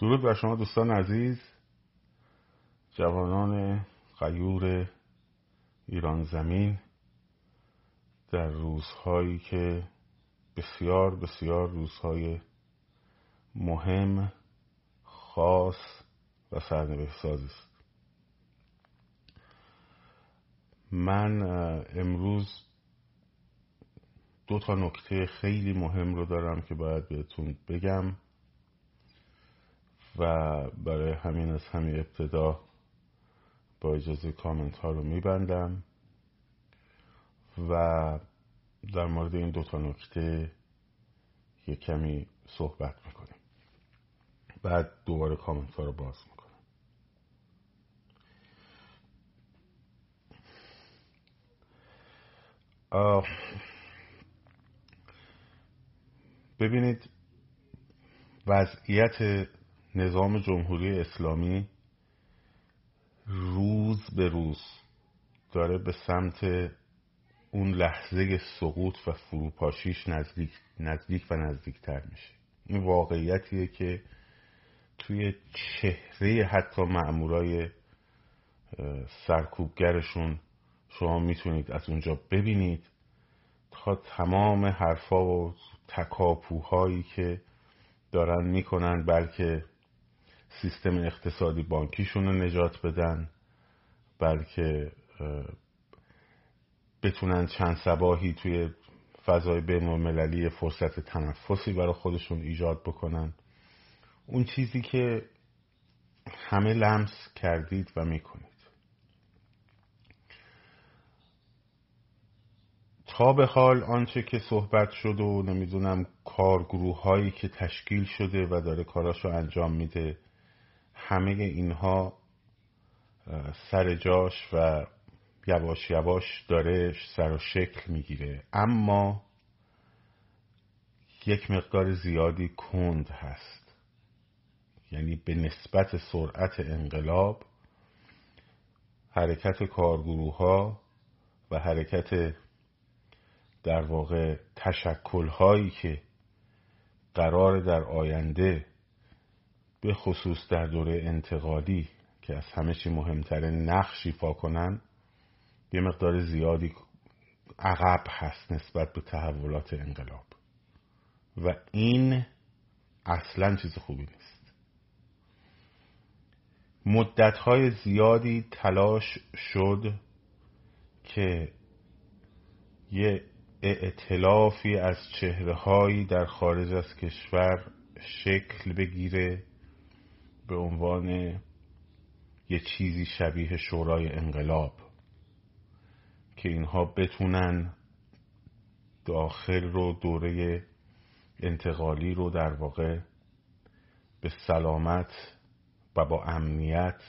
درود بر شما دوستان عزیز. جوانان غیور ایران زمین در روزهایی که بسیار بسیار روزهای مهم خاص و سرنوشت ساز است. من امروز دو تا نکته خیلی مهم رو دارم که باید بهتون بگم. و برای همین از همین ابتدا با اجازه کامنت ها رو میبندم و در مورد این دو تا نکته یه کمی صحبت می‌کنیم. بعد دوباره کامنت ها رو باز می‌کنم. ببینید وضعیت نظام جمهوری اسلامی روز به روز داره به سمت اون لحظه سقوط و فروپاشیش نزدیک, نزدیک و نزدیکتر میشه. این واقعیتیه که توی چهره حتی معمورای سرکوبگرشون شما می‌تونید از اونجا ببینید. تا تمام حرفا و تکاپوهایی که دارن می‌کنن بلکه سیستم اقتصادی بانکیشون رو نجات بدن بلکه بتونن چند سباهی توی فضای بین المللی فرصت تنفسی برای خودشون ایجاد بکنن. اون چیزی که همه لمس کردید و می‌کنید. تا به حال آنچه که صحبت شد و نمی‌دونم کارگروه هایی که تشکیل شده و داره کاراشو انجام میده همه اینها سر جاش و یواش یواش داره سر و شکل می‌گیره. اما یک مقدار زیادی کند هست. یعنی به نسبت سرعت انقلاب حرکت کارگروه ها و حرکت در واقع تشکل هایی که قرار در آینده به خصوص در دوره انتقالی که از همه چی مهمتره نقش ایفا کنن یه مقدار زیادی عقب هست نسبت به تحولات انقلاب. و این اصلا چیز خوبی نیست. مدتهای زیادی تلاش شد که یه اعتلافی از چهره در خارج از کشور شکل بگیره به عنوان یه چیزی شبیه شورای انقلاب که اینها بتونن داخل رو دوره انتقالی رو در واقع به سلامت و با امنیت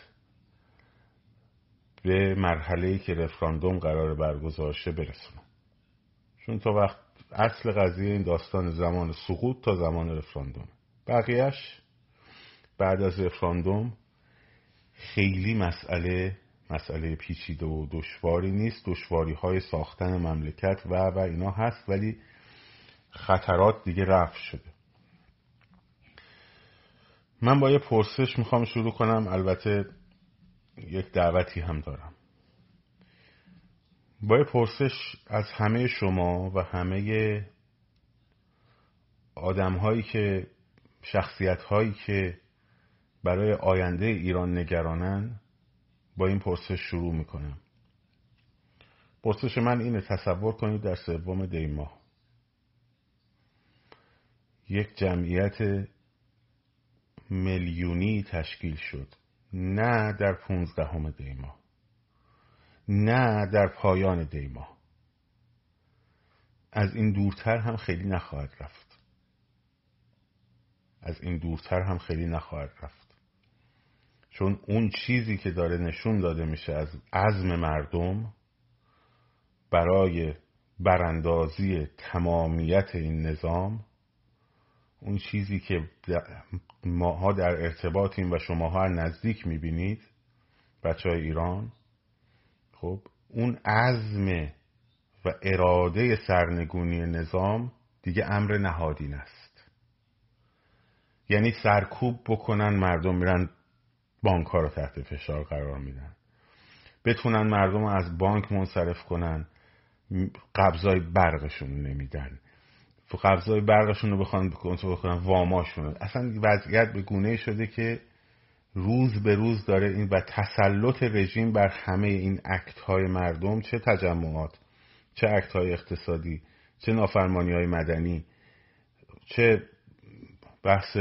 به مرحله که رفراندوم قرار برگزارشه برسونن. چون تا وقت اصل قضیه این داستان زمان سقوط تا زمان رفراندوم بقیهش بعد از رفراندوم خیلی مسئله مسئله پیچیده و دشواری نیست. دشواری های ساختن مملکت و و اینا هست ولی خطرات دیگه رفت شده. من با یه پرسش می‌خوام شروع کنم. البته یک دعوتی هم دارم. با یه پرسش از همه شما و همه آدم هایی که شخصیت هایی که برای آینده ایران نگرانن با این پرسش شروع می‌کنم. پرسش من اینه تصور کنید در سوم دی ماه یک جمعیت میلیونی تشکیل شد. نه در پونزدهم دی ماه نه در پایان دی ماه. از این دورتر هم خیلی نخواهد رفت. از این دورتر هم خیلی نخواهد رفت. چون اون چیزی که داره نشون داده میشه از عزم مردم برای براندازی تمامیت این نظام اون چیزی که ماها در ارتباطیم و شماها نزدیک می‌بینید بچه های ایران خب اون عزم و اراده سرنگونی نظام دیگه امر نهادین است. یعنی سرکوب بکنن مردم میرن بانک ها رو تحت فشار قرار میدن. بتونن مردم رو از بانک منصرف کنن قبضای برقشون نمیدن. قبضای برقشون رو بخوان کنترل کنن واماشون اصلا وضعیت به گونه شده که روز به روز داره این و تسلط رژیم بر همه این اکت های مردم چه تجمعات چه اکت های اقتصادی چه نافرمانی های مدنی چه بحث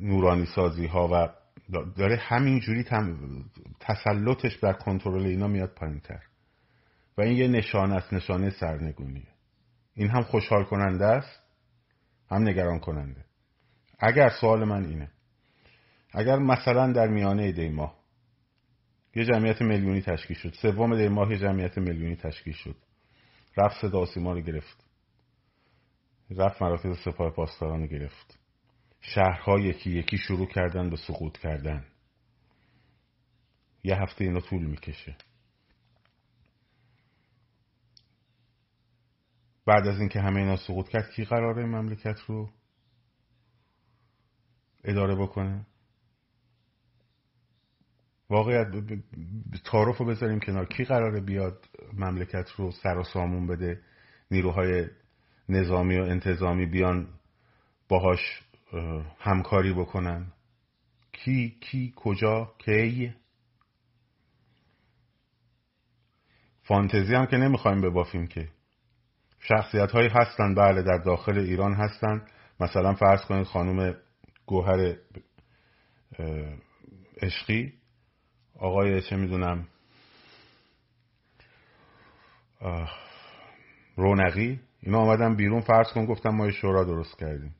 نورانی سازی ها و داره همینجوری تسلطش بر کنترل اینا میاد پایین تر و این یه نشانه است نشانه سرنگونیه. این هم خوشحال کننده است هم نگران کننده. اگر سوال من اینه اگر مثلا در میانه دی ماه یه جمعیت میلیونی تشکیل شد سوم دی ماه یه جمعیت میلیونی تشکیل شد رفت صدا رو گرفت. رفت مراکز سپاه پاسداران رو گرفت. شهرها یکی یکی شروع کردن به سقوط کردن. یه هفته اینا طول می‌کشه. بعد از اینکه همه اینا سقوط کرد کی قراره مملکت رو اداره بکنه؟ واقعیت تعارف رو بذاریم کنار. کی قراره بیاد مملکت رو سر و سامون بده؟ نیروهای نظامی و انتظامی بیان باهاش همکاری بکنن. کی کی کجا کی؟ فانتزی هم که نمی‌خوایم ببافیم که. شخصیت هایی هستن بله در داخل ایران هستن. مثلا فرض کنید خانم گوهر عشقی. آقای چه می‌دونم رونقی. اینا آمدن بیرون فرض کن گفتم ما یه شورا درست کردیم.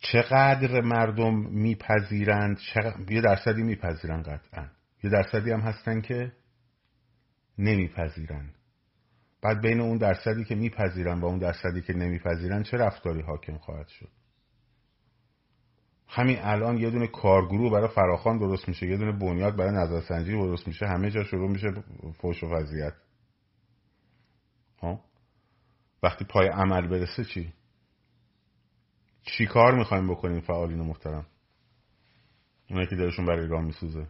چقدر مردم میپذیرند؟ چقدر... یه درصدی میپذیرن قطعا. یه درصدی هم هستن که نمیپذیرن بعد بین اون درصدی که میپذیرن و اون درصدی که نمیپذیرن چه رفتاری حاکم خواهد شد؟ همین الان یه دونه کارگروه برای فراخان درست میشه یه دونه بنیاد برای نظرسنجی درست میشه همه جا شروع میشه فوش و وضعیت ها وقتی پای عمل برسه چی؟ چی کار می‌خوایم بکنیم فعالین محترم؟ اونایی که دلشون برای ایران میسوزه.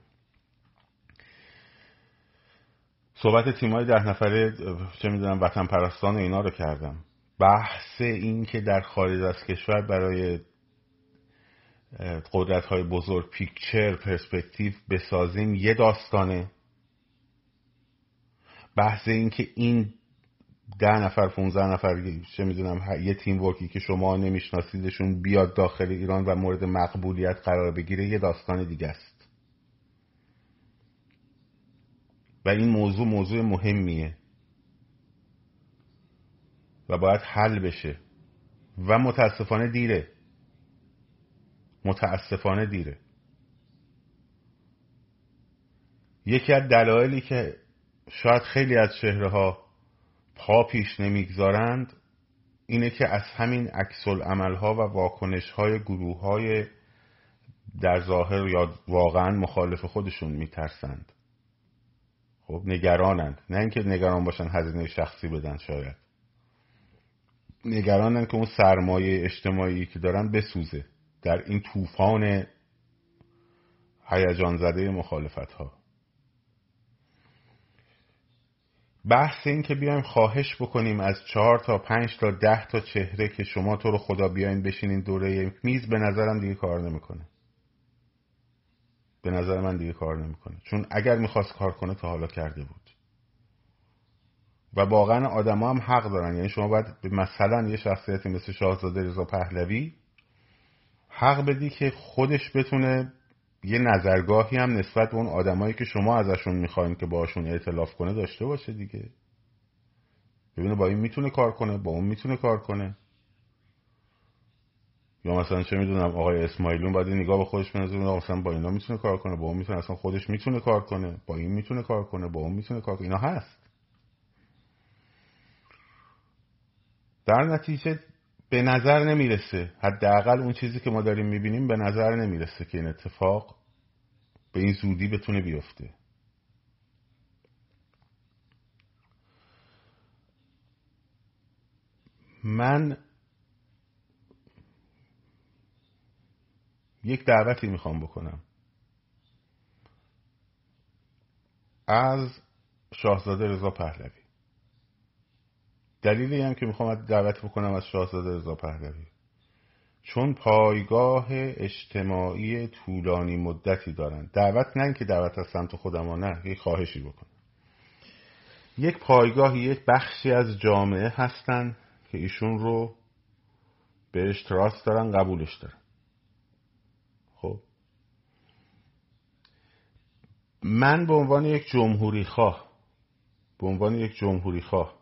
صحبت تیمای ده نفره چه می‌دونم وطن پرستان اینا رو کردم. بحث این که در خارج از کشور برای قدرت های بزرگ پیکچر پرسپکتیو بسازیم یه داستانه. بحث این که این ده نفر 15 نفر چه می‌دونم یه تیم ورکی که شما نمیشناسیدشون بیاد داخل ایران و مورد مقبولیت قرار بگیره یه داستان دیگه است. و این موضوع موضوع مهمیه. و باید حل بشه. و متاسفانه دیره. متاسفانه دیره. یکی از دلایلی که شاید خیلی از شهرها ها پا پیش نمی‌گذارند اینه که از همین عکس ها و واکنش های گروه های در ظاهر یا واقعا مخالف خودشون میترسند. خب نگرانند. نه اینکه نگران باشن هزینه شخصی بدن شاید. نگرانند که اون سرمایه اجتماعی که دارن بسوزه در این طوفان هیجان زده مخالفت ها بحث این که بیایم خواهش بکنیم از چهار تا پنج تا ده تا چهره که شما تو رو خدا بیاین بشینین دوره میز به نظرم دیگه کار نمی‌کنه. به نظر من دیگه کار نمی‌کنه. چون اگر می‌خواست کار کنه تا حالا کرده بود. و واقعا آدما هم حق دارن. یعنی شما باید مثلا یه شخصیتی مثل شاهزاده رضا پهلوی حق بدی که خودش بتونه یه نظرگاهی هم نسبت به اون آدمایی که شما ازشون می‌خواین که باشون اعتلاف کنه داشته باشه دیگه. ببینه با این می‌تونه کار کنه با اون می‌تونه کار کنه. یا مثلا چه می‌دونم آقای اسماعیلون باید نگاه به خودش بنظر مثلا با اینا می‌تونه کار کنه با اون می‌تونه اصلا خودش می‌تونه کار کنه با این می‌تونه کار کنه با اون می‌تونه کار کنه. اینا هست. در نتیجه به نظر نمی‌رسه. حداقل اون چیزی که ما داریم می‌بینیم به نظر نمی‌رسه که این اتفاق به این زودی بتونه بیفته. من یک دعوتی می‌خوام بکنم. از شاهزاده رضا پهلوی. دلیلی هم که می‌خوام دعوت بکنم از شاهزاده رضا پهلوی. چون پایگاه اجتماعی طولانی مدتی دارن. دعوت نه که دعوت از سمت خودم نه یک خواهشی بکنم. یک پایگاه یک بخشی از جامعه هستن که ایشون رو بهش تراست دارن قبولش دارن. خب؟ من به عنوان یک جمهوری خواه به عنوان یک جمهوری خواه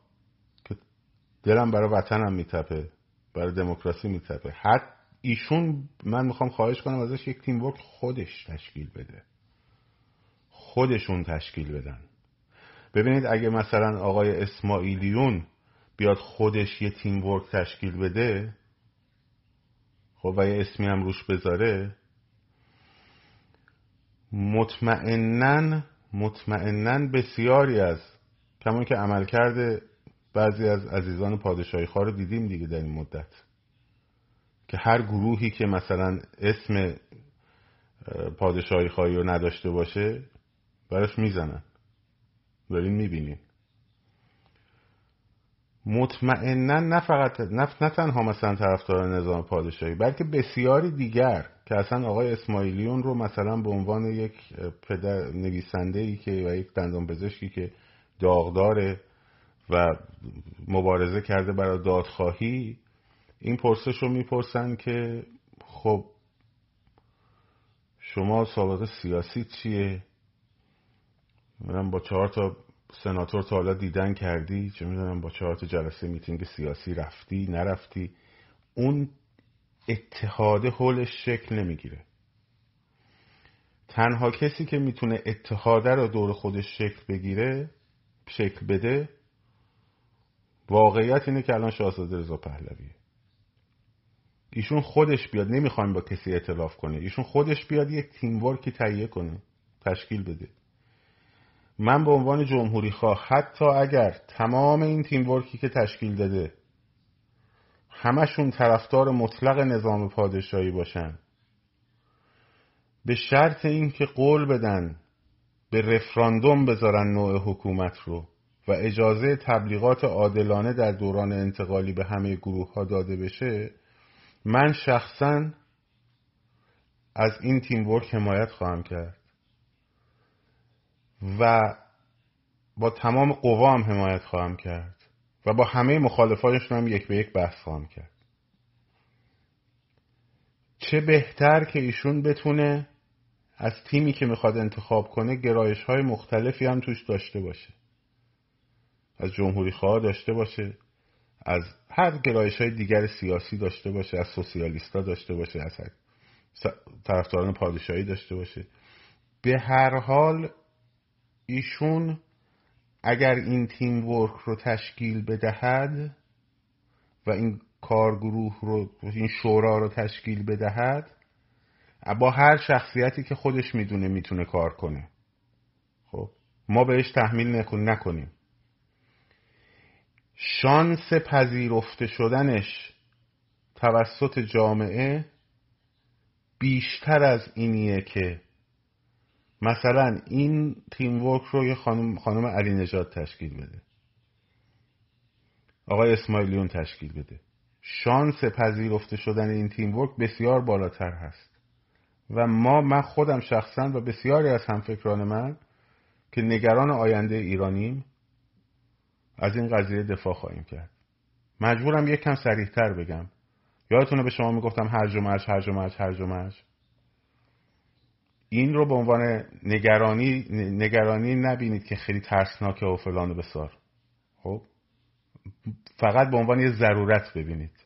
دلم برای وطنم میتپه برای دموکراسی میتپه. حتی ایشون من می‌خوام خواهش کنم ازش یک تیم ورک خودش تشکیل بده. خودشون تشکیل بدن. ببینید اگه مثلا آقای اسماعیلیون بیاد خودش یه تیم ورک تشکیل بده خب و یه اسمی هم روش بذاره مطمئنا مطمئنا بسیاری از کمان که عمل کرده بعضی از عزیزان پادشاهی رو دیدیم دیگه در این مدت. که هر گروهی که مثلا اسم پادشاهی خواهی رو نداشته باشه براش می‌زنن. دارین می‌بینین مطمئنا نه فقط نه, تنها مثلا طرفدار نظام پادشاهی بلکه بسیاری دیگر که اصلا آقای اسماعیلیون رو مثلا به عنوان یک پدر نویسنده ای که و یک دندان پزشکی که داغداره و مبارزه کرده برای دادخواهی این پرسش رو می‌پرسن که خب شما سابقه سیاسی چیه؟ من با چهار تا سناتور تا حالا دیدن کردی چه می‌دونم با چهار تا جلسه میتینگ سیاسی رفتی نرفتی. اون اتحاد حولش شکل نمی‌گیره. تنها کسی که می‌تونه اتحاده رو دور خودش شکل بگیره شکل بده واقعیت اینه که الان شاهزاده رضا پهلویه. ایشون خودش بیاد نمی‌خوایم با کسی اعتلاف کنه. ایشون خودش بیاد یک تیم ورکی تهیه کنه تشکیل بده. من به عنوان جمهوری خواه حتی اگر تمام این تیم ورکی که تشکیل داده همشون طرفدار مطلق نظام پادشاهی باشن به شرط اینکه قول بدن به رفراندوم بذارن نوع حکومت رو. و اجازه تبلیغات عادلانه در دوران انتقالی به همه گروه ها داده بشه من شخصا از این تیم ورک حمایت خواهم کرد. و با تمام قوام حمایت خواهم کرد. و با همه مخالفانشون هم یک به یک بحث خواهم کرد. چه بهتر که ایشون بتونه از تیمی که می‌خواد انتخاب کنه گرایش های مختلفی هم توش داشته باشه. از جمهوری خواه داشته باشه از هر گرایش های دیگر سیاسی داشته باشه از سوسیالیستا داشته باشه از طرفداران پادشاهی داشته باشه. به هر حال ایشون اگر این تیم ورک رو تشکیل بدهد و این کارگروه رو این شورا رو تشکیل بدهد با هر شخصیتی که خودش می‌دونه می‌تونه کار کنه. خب ما بهش تحمیل نکن نکنیم. شانس پذیرفته شدنش توسط جامعه بیشتر از اینیه که مثلا این تیم ورک رو یه خانم, خانم علی نجات تشکیل بده. آقای اسماعیلیون تشکیل بده. شانس پذیرفته شدن این تیم ورک بسیار بالاتر هست. و ما من خودم شخصا و بسیاری از همفکران من که نگران آینده ایرانیم از این قضیه دفاع خواهیم کرد. مجبورم یک کم سریحتر بگم. یادتونه به شما می‌گفتم هرج و مرج هرج و مرج هرج و مرج. این رو به عنوان نگرانی نگرانی نبینید که خیلی ترسناکه و فلان و بسار. خب؟ فقط به عنوان یه ضرورت ببینید.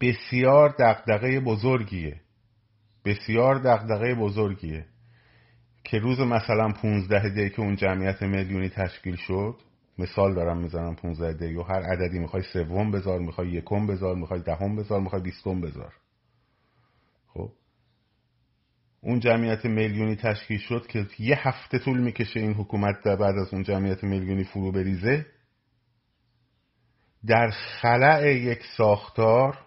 بسیار دقدقه بزرگیه. بسیار دقدقه بزرگیه. که روز مثلا 15 دی که اون جمعیت میلیونی تشکیل شد مثال دارم می‌زنم 15 دی و هر عددی می‌خوای سوم بذار می‌خوای یکم بذار می‌خوای دهم بذار می‌خوای بیستم بذار. خب؟ اون جمعیت میلیونی تشکیل شد که یه هفته طول می‌کشه این حکومت در بعد از اون جمعیت میلیونی فرو بریزه. در خلع یک ساختار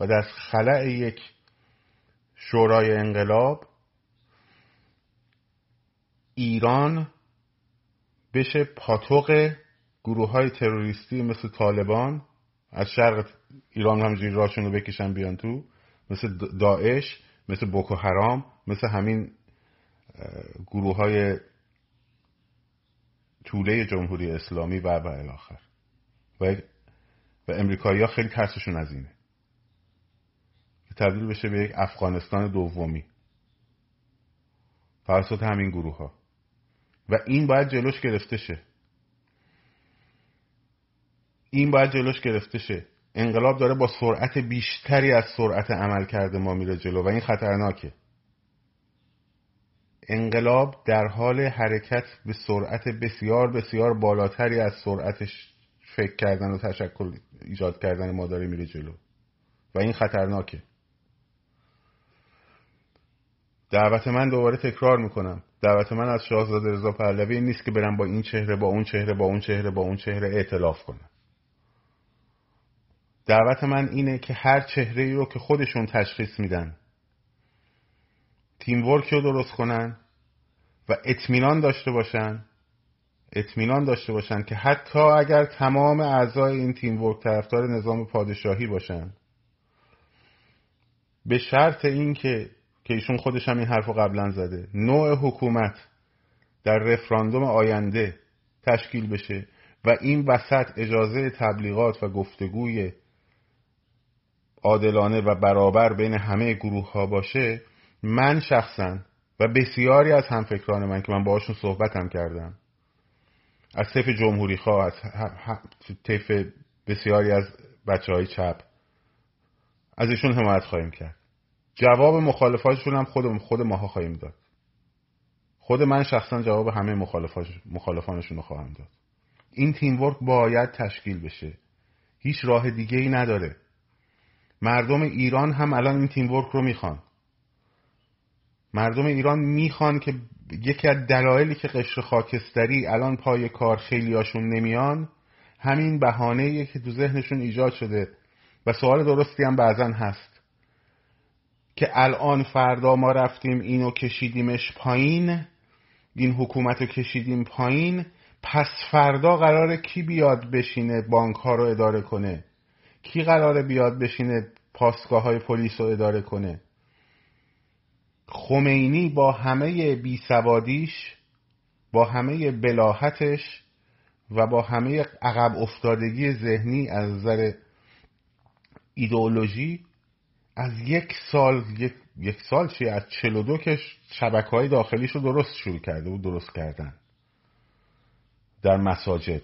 و در خلع یک شورای انقلاب ایران بشه پاتوق گروه های تروریستی مثل طالبان. از شرق ایران همجوری راشون رو بکشن بیان تو. مثل داعش مثل بوکو حرام مثل همین گروه های طوله جمهوری اسلامی و و الاخر و, و امریکایی ها خیلی ترسشون از اینه. که تبدیل بشه به یک افغانستان دومی. توسط همین گروه ها و این باید جلوش گرفته شه. این باید جلوش گرفته شه. انقلاب داره با سرعت بیشتری از سرعت عمل کرده ما میره جلو و این خطرناکه. انقلاب در حال حرکت به سرعت بسیار بسیار بالاتری از سرعتش فکر کردن و تشکل ایجاد کردن ما داره میره جلو. و این خطرناکه. دعوت من دوباره تکرار می‌کنم. دعوت من از شاهزاده رضا پهلوی نیست که برم با این چهره با اون چهره با اون چهره با اون چهره ائتلاف کنم. دعوت من اینه که هر چهره ای رو که خودشون تشخیص میدن تیم ورک رو درست کنن و اطمینان داشته باشن اطمینان داشته باشن که حتی اگر تمام اعضای این تیم ورک طرفدار نظام پادشاهی باشن به شرط اینکه که ایشون خودش هم این حرف رو قبلا زده. نوع حکومت در رفراندوم آینده تشکیل بشه و این وسط اجازه تبلیغات و گفتگوی عادلانه و برابر بین همه گروه ها باشه من شخصا و بسیاری از همفکران من که من باهاشون صحبتم کردم از طیف جمهوری خواه از طیف بسیاری از بچه های چپ از ایشون حمایت خواهیم کرد. جواب مخالفاتشون هم خود خود ماها خواهیم داد. خود من شخصا جواب همه مخالفانشون رو خواهم داد. این تیم ورک باید تشکیل بشه. هیچ راه دیگه ای نداره. مردم ایران هم الان این تیم ورک رو می‌خوان. مردم ایران می‌خوان که یکی از دلایلی که قشر خاکستری الان پای کار خیلیاشون نمیان همین بهانه که تو ذهنشون ایجاد شده. و سوال درستی هم بعضا هست. که الان فردا ما رفتیم اینو کشیدیمش پایین این حکومت رو کشیدیم پایین پس فردا قراره کی بیاد بشینه بانک ها رو اداره کنه؟ کی قراره بیاد بشینه پاسگاه های پلیس رو اداره کنه؟ خمینی با همه بیسوادیش با همه بلاحتش و با همه عقب افتادگی ذهنی از نظر ایدئولوژی از یک سال یک, یک سال چی؟ از 42 که شبکه های داخلیش رو درست شروع کرده و درست کردن. در مساجد.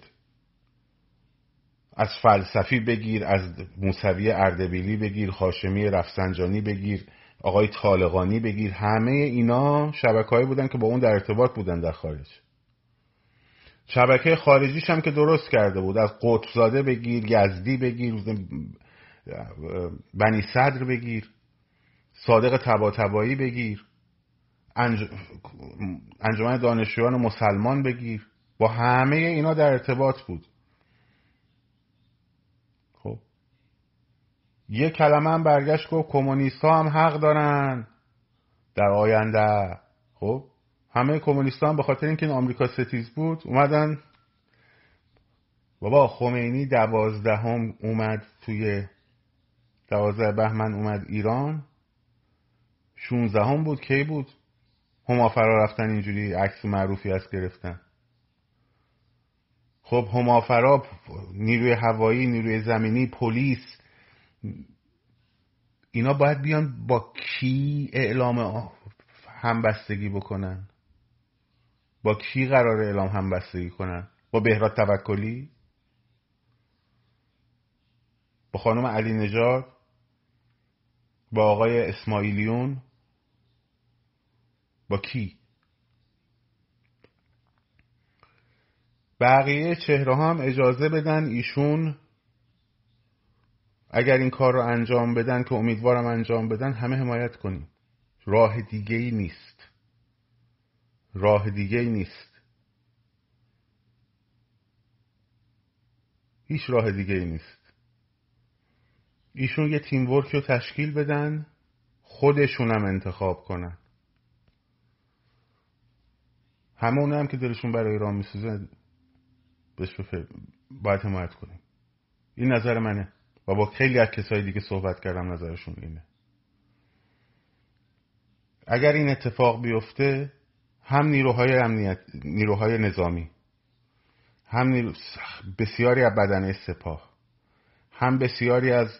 از فلسفی بگیر از موسوی اردبیلی بگیر خاشمی رفسنجانی بگیر آقای طالقانی بگیر همه اینا شبکه بودن که با اون در ارتباط بودن در خارج. شبکه خارجیش هم که درست کرده بود. از قطبزاده بگیر یزدی بگیر بنی صدر بگیر صادق تبا بگیر انج... انجمن دانشجویان مسلمان بگیر. با همه اینا در ارتباط بود. یه کلمه هم برگشت گفت کمونیست ها هم حق دارن در آینده. خب. همه کمونیست هم به خاطر اینکه این آمریکا ستیز بود اومدن. بابا خمینی دوازدهم اومد توی دوازده بهمن اومد ایران. شونزدهم بود کی بود؟ همافرا رفتن اینجوری عکس معروفی از گرفتن. خب همافرا نیروی هوایی نیروی زمینی پلیس اینا باید بیان با کی اعلام همبستگی بکنن؟ با کی قرار اعلام همبستگی کنن؟ با بهراد توکلی؟ با خانم علی نجار با آقای اسماعیلیون؟ با کی؟ بقیه چهره هم اجازه بدن ایشون اگر این کار رو انجام بدن که امیدوارم انجام بدن همه حمایت کنیم. راه دیگه ای نیست. راه دیگه ای نیست. هیچ راه دیگه ای نیست. ایشون یه تیم ورک رو تشکیل بدن خودشون هم انتخاب کنن. همه هم که دلشون برای ایران میسوزه بهش باید حمایت کنیم. این نظر منه. و با خیلی از کسایی دیگه صحبت کردم نظرشون اینه. اگر این اتفاق بیفته هم نیروهای امنیت نیروهای نظامی هم بسیاری از بدنه سپاه هم بسیاری از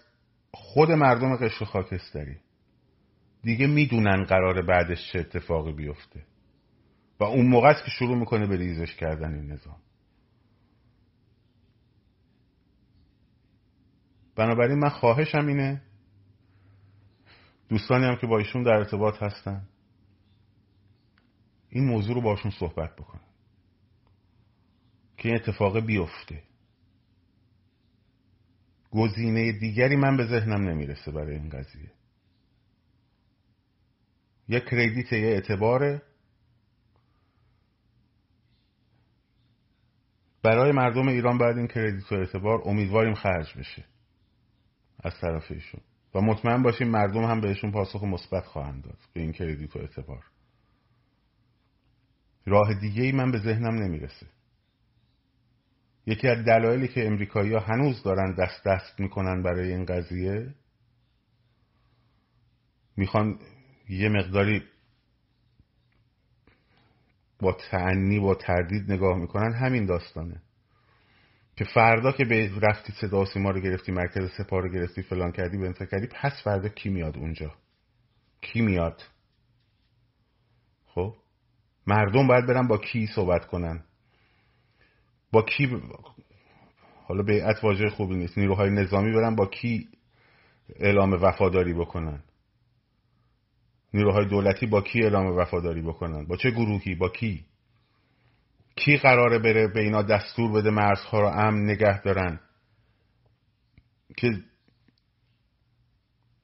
خود مردم قشر خاکستری. دیگه می‌دونن قرار بعدش چه اتفاقی بیفته. و اون موقع است که شروع می‌کنه به ریزش کردن این نظام. بنابراین من خواهشم اینه دوستانی هم که با ایشون در ارتباط هستن این موضوع رو باشون صحبت بکنن که این اتفاق بیفته. گزینه دیگری من به ذهنم نمی‌رسه برای این قضیه. یه کردیت یه اعتباره. برای مردم ایران بعد این کردیت و اعتبار امیدواریم خرج بشه از طرف ایشون. و مطمئن باشیم مردم هم بهشون پاسخ مثبت خواهند داد به این کردیت و اعتبار. راه دیگه ای من به ذهنم نمی‌رسه. یکی از دلایلی که امریکایی ها هنوز دارن دست دست می‌کنن برای این قضیه می‌خوان یه مقداری با تعنی با تردید نگاه می‌کنن همین داستانه. که فردا که به رفتی صدا سیما رو گرفتی مرکز سپاه رو گرفتی فلان کردی به کردی پس فردا کی میاد اونجا؟ کی میاد؟ خب؟ مردم باید برن با کی صحبت کنن؟ با کی حالا بیعت واژه خوبی نیست نیروهای نظامی برن با کی اعلام وفاداری بکنن؟ نیروهای دولتی با کی اعلام وفاداری بکنن؟ با چه گروهی؟ با کی؟ کی قراره بره به اینا دستور بده مرزها رو امن نگه دارن؟ که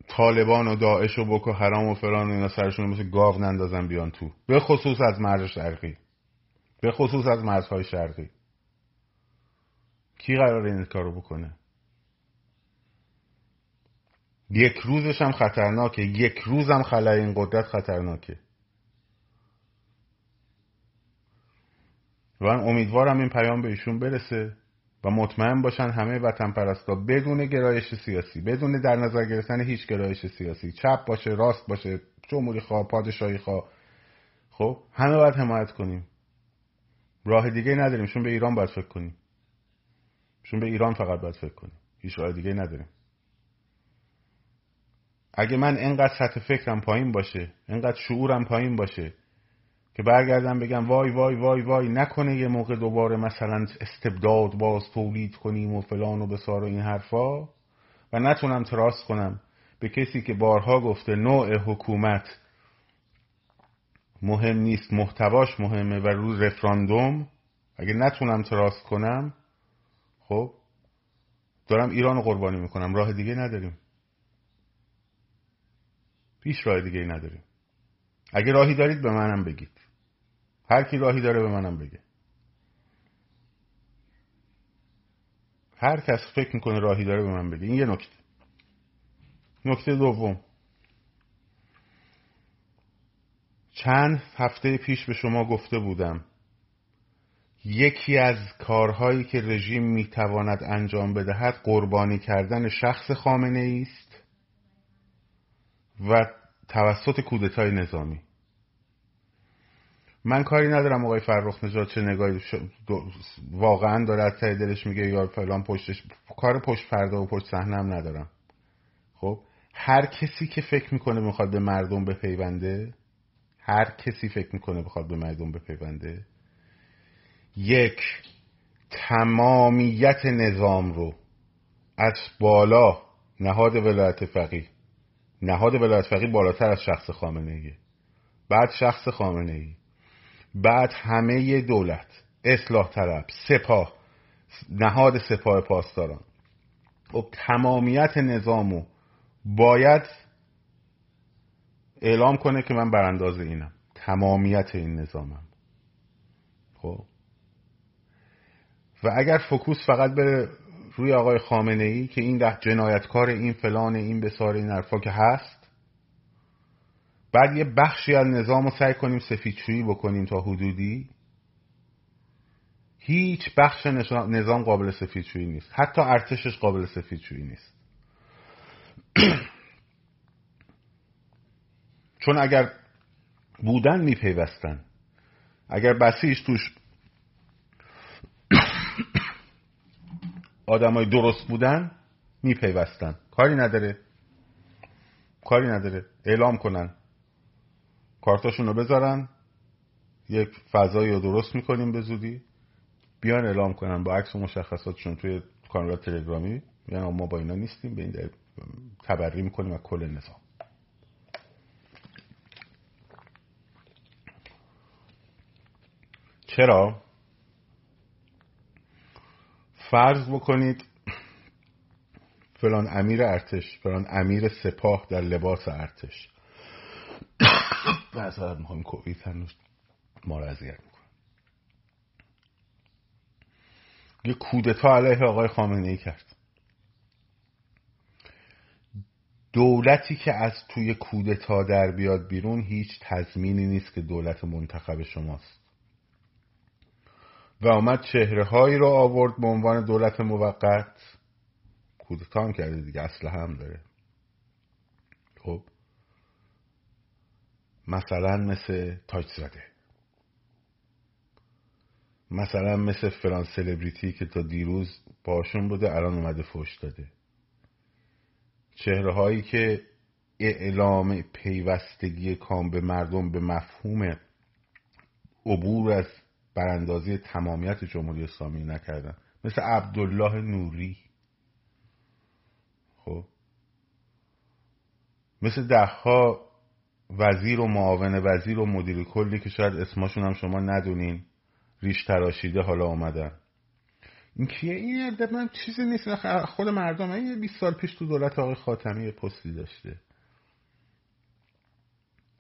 طالبان و داعش و بکو حرام و فلان و اینا سرشون مثل گاو نندازن بیان تو. به خصوص از مرز شرقی. به خصوص از مرزهای شرقی. کی قراره این کارو بکنه؟ یک روزش هم خطرناکه. یک روز هم خلای این قدرت خطرناکه. و امیدوارم این پیام به ایشون برسه و مطمئن باشن همه وطن پرستا بدون گرایش سیاسی بدون در نظر گرفتن هیچ گرایش سیاسی چپ باشه راست باشه جمهوری خواه پادشاهی خواه. خب همه باید حمایت کنیم. راه دیگه نداریم چون به ایران باید فکر کنیم. چون به ایران فقط باید فکر کنیم. هیچ راه دیگه نداریم. اگه من انقدر سطح فکرم پایین باشه انقدر شعورم پایین باشه که برگردم بگم وای وای وای وای نکنه یه موقع دوباره مثلا استبداد باز تولید کنیم و فلان و بسار و این حرفا و نتونم تراست کنم به کسی که بارها گفته نوع حکومت مهم نیست محتواش مهمه و روز رفراندوم اگه نتونم تراست کنم خب دارم ایران رو قربانی می‌کنم راه دیگه نداریم. پیش راه دیگه نداریم. اگه راهی دارید به منم بگید. هر کی راهی داره به منم بگه. هر کس فکر می‌کنه راهی داره به من بگه. این یه نکته. نکته دوم. چند هفته پیش به شما گفته بودم یکی از کارهایی که رژیم می‌تواند انجام بدهد قربانی کردن شخص خامنه است و توسط کودتای نظامی. من کاری ندارم آقای فرخ نجات چه نگاهی واقعا داره از ته دلش میگه یا فلان پشتش کار پشت پرده و پشت صحنه هم ندارم. خب هر کسی که فکر می‌کنه می‌خواد به مردم بپیونده هر کسی فکر می‌کنه بخواد به مردم بپیونده یک تمامیت نظام رو از بالا نهاد ولایت فقیه. نهاد ولایت فقیه بالاتر از شخص خامنه ایه بعد شخص خامنه ای بعد همه دولت. اصلاح طلب سپاه. نهاد سپاه پاسداران. و خب تمامیت نظامو باید اعلام کنه که من برانداز اینم. تمامیت این نظامم. خب؟ و اگر فکوس فقط به روی آقای خامنه ای که این ده جنایتکار این فلان این بسار این حرفا که هست بعد یه بخشی از نظام رو سعی کنیم سفیدشویی بکنیم تا حدودی هیچ بخش نظام قابل سفیدشویی نیست. حتی ارتشش قابل سفیدشویی نیست. چون اگر بودن میپیوستن اگر بسیج توش آدمای درست بودن میپیوستن. کاری نداره. کاری نداره. اعلام کنن. کارتاشون رو بذارن. یک فضایی رو درست می‌کنیم به زودی. بیان اعلام کنن با عکس و مشخصاتشون توی کانال تلگرامی. یعنی ما با اینا نیستیم. به این تبری می‌کنیم از کل نظام. چرا؟ فرض بکنید فلان امیر ارتش فلان امیر سپاه در لباس ارتش. بعضا می‌خوام کووید هنوز ما رو اذیت می‌کنه. یه کودتا علیه آقای خامنه ای کرد. دولتی که از توی کودتا در بیاد بیرون هیچ تضمینی نیست که دولت منتخب شماست. و آمد چهره هایی رو آورد به عنوان دولت موقت. کودتا هم کرده دیگه اصلا هم داره. خب. مثلا مثل تاج زده مثلا مثل فران سلبریتی که تا دیروز باشون بوده الان اومده فوش داده. چهره هایی که اعلام پیوستگی کام به مردم به مفهوم عبور از براندازی تمامیت جمهوری اسلامی نکردن. مثل عبدالله نوری. خب. مثل دهها وزیر و معاون وزیر و مدیر کلی که شاید اسمشون هم شما ندونین ریش تراشیده حالا آمدن این کیه؟ این من چیزی نیست. خود مردم این 20 سال پیش تو دولت آقای خاتمی پستی داشته.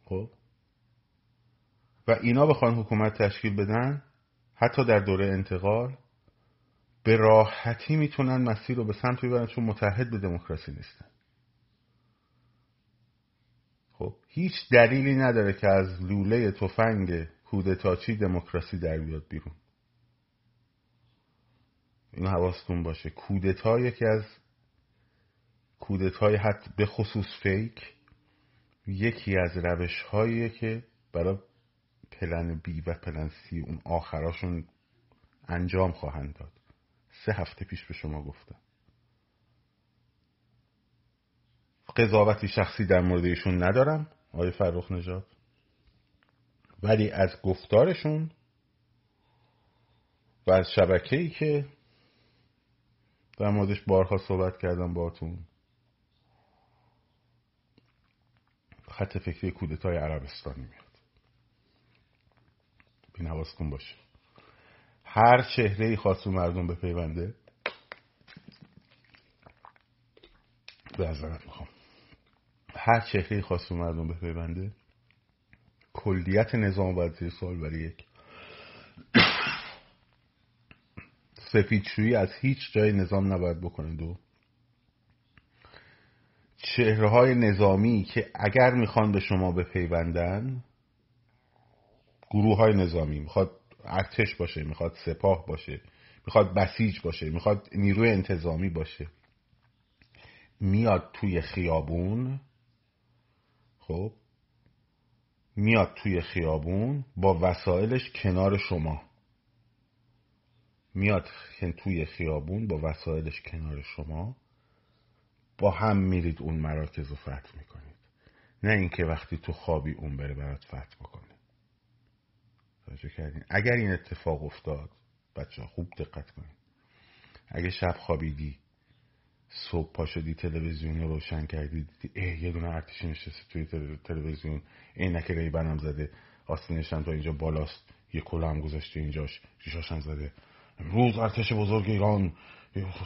خب. و اینا بخوان حکومت تشکیل بدن حتی در دوره انتقال به راحتی می‌تونن مسیر رو به سمت ببرن چون متحد به دموکراسی نیستن. خب هیچ دلیلی نداره که از لوله تفنگ کودتاچی دموکراسی در بیاد بیرون. این حواستون باشه. کودتا یکی از کودتای حتی به خصوص فیک یکی از روش که برای پلن بی و پلن سی اون آخراشون انجام خواهند داد. سه هفته پیش به شما گفتم. قضاوتی شخصی در مورد ایشون ندارم آقای فرخ نجات ولی از گفتارشون و از شبکه ای که در موردش بارها صحبت کردم باتون خط فکری کودتای عربستانی میاد بین حواستون باشه. هر چهره ای خواست مردم به پیونده به می‌خوام. هر چهره ای خواست مردم به پیونده کلیت نظام باید زیر سال برای یک سفیدشویی از هیچ جای نظام نباید بکنند و چهره های نظامی که اگر می‌خوان به شما بپیوندن گروه های نظامی. می‌خواد ارتش باشه می‌خواد سپاه باشه می‌خواد بسیج باشه می‌خواد نیروی انتظامی باشه. میاد توی خیابون خب میاد توی خیابون با وسایلش کنار شما. میاد توی خیابون با وسایلش کنار شما. با هم میرید اون مراکز رو فتح می‌کنید. نه اینکه وقتی تو خوابی اون بره برات فتح بکنه. کردین. اگر این اتفاق افتاد بچه خوب دقت کنید اگه شب خوابیدی صبح پا شدی تلویزیون رو روشن کردی دیدی اه یه دونه ارتشی نشسته توی تلویزیون. عینک ریبن زده. آستینش هم تا اینجا بالاست. یه کلا هم گذاشته اینجاش. ریشاش هم زده. امروز ارتش بزرگ ایران.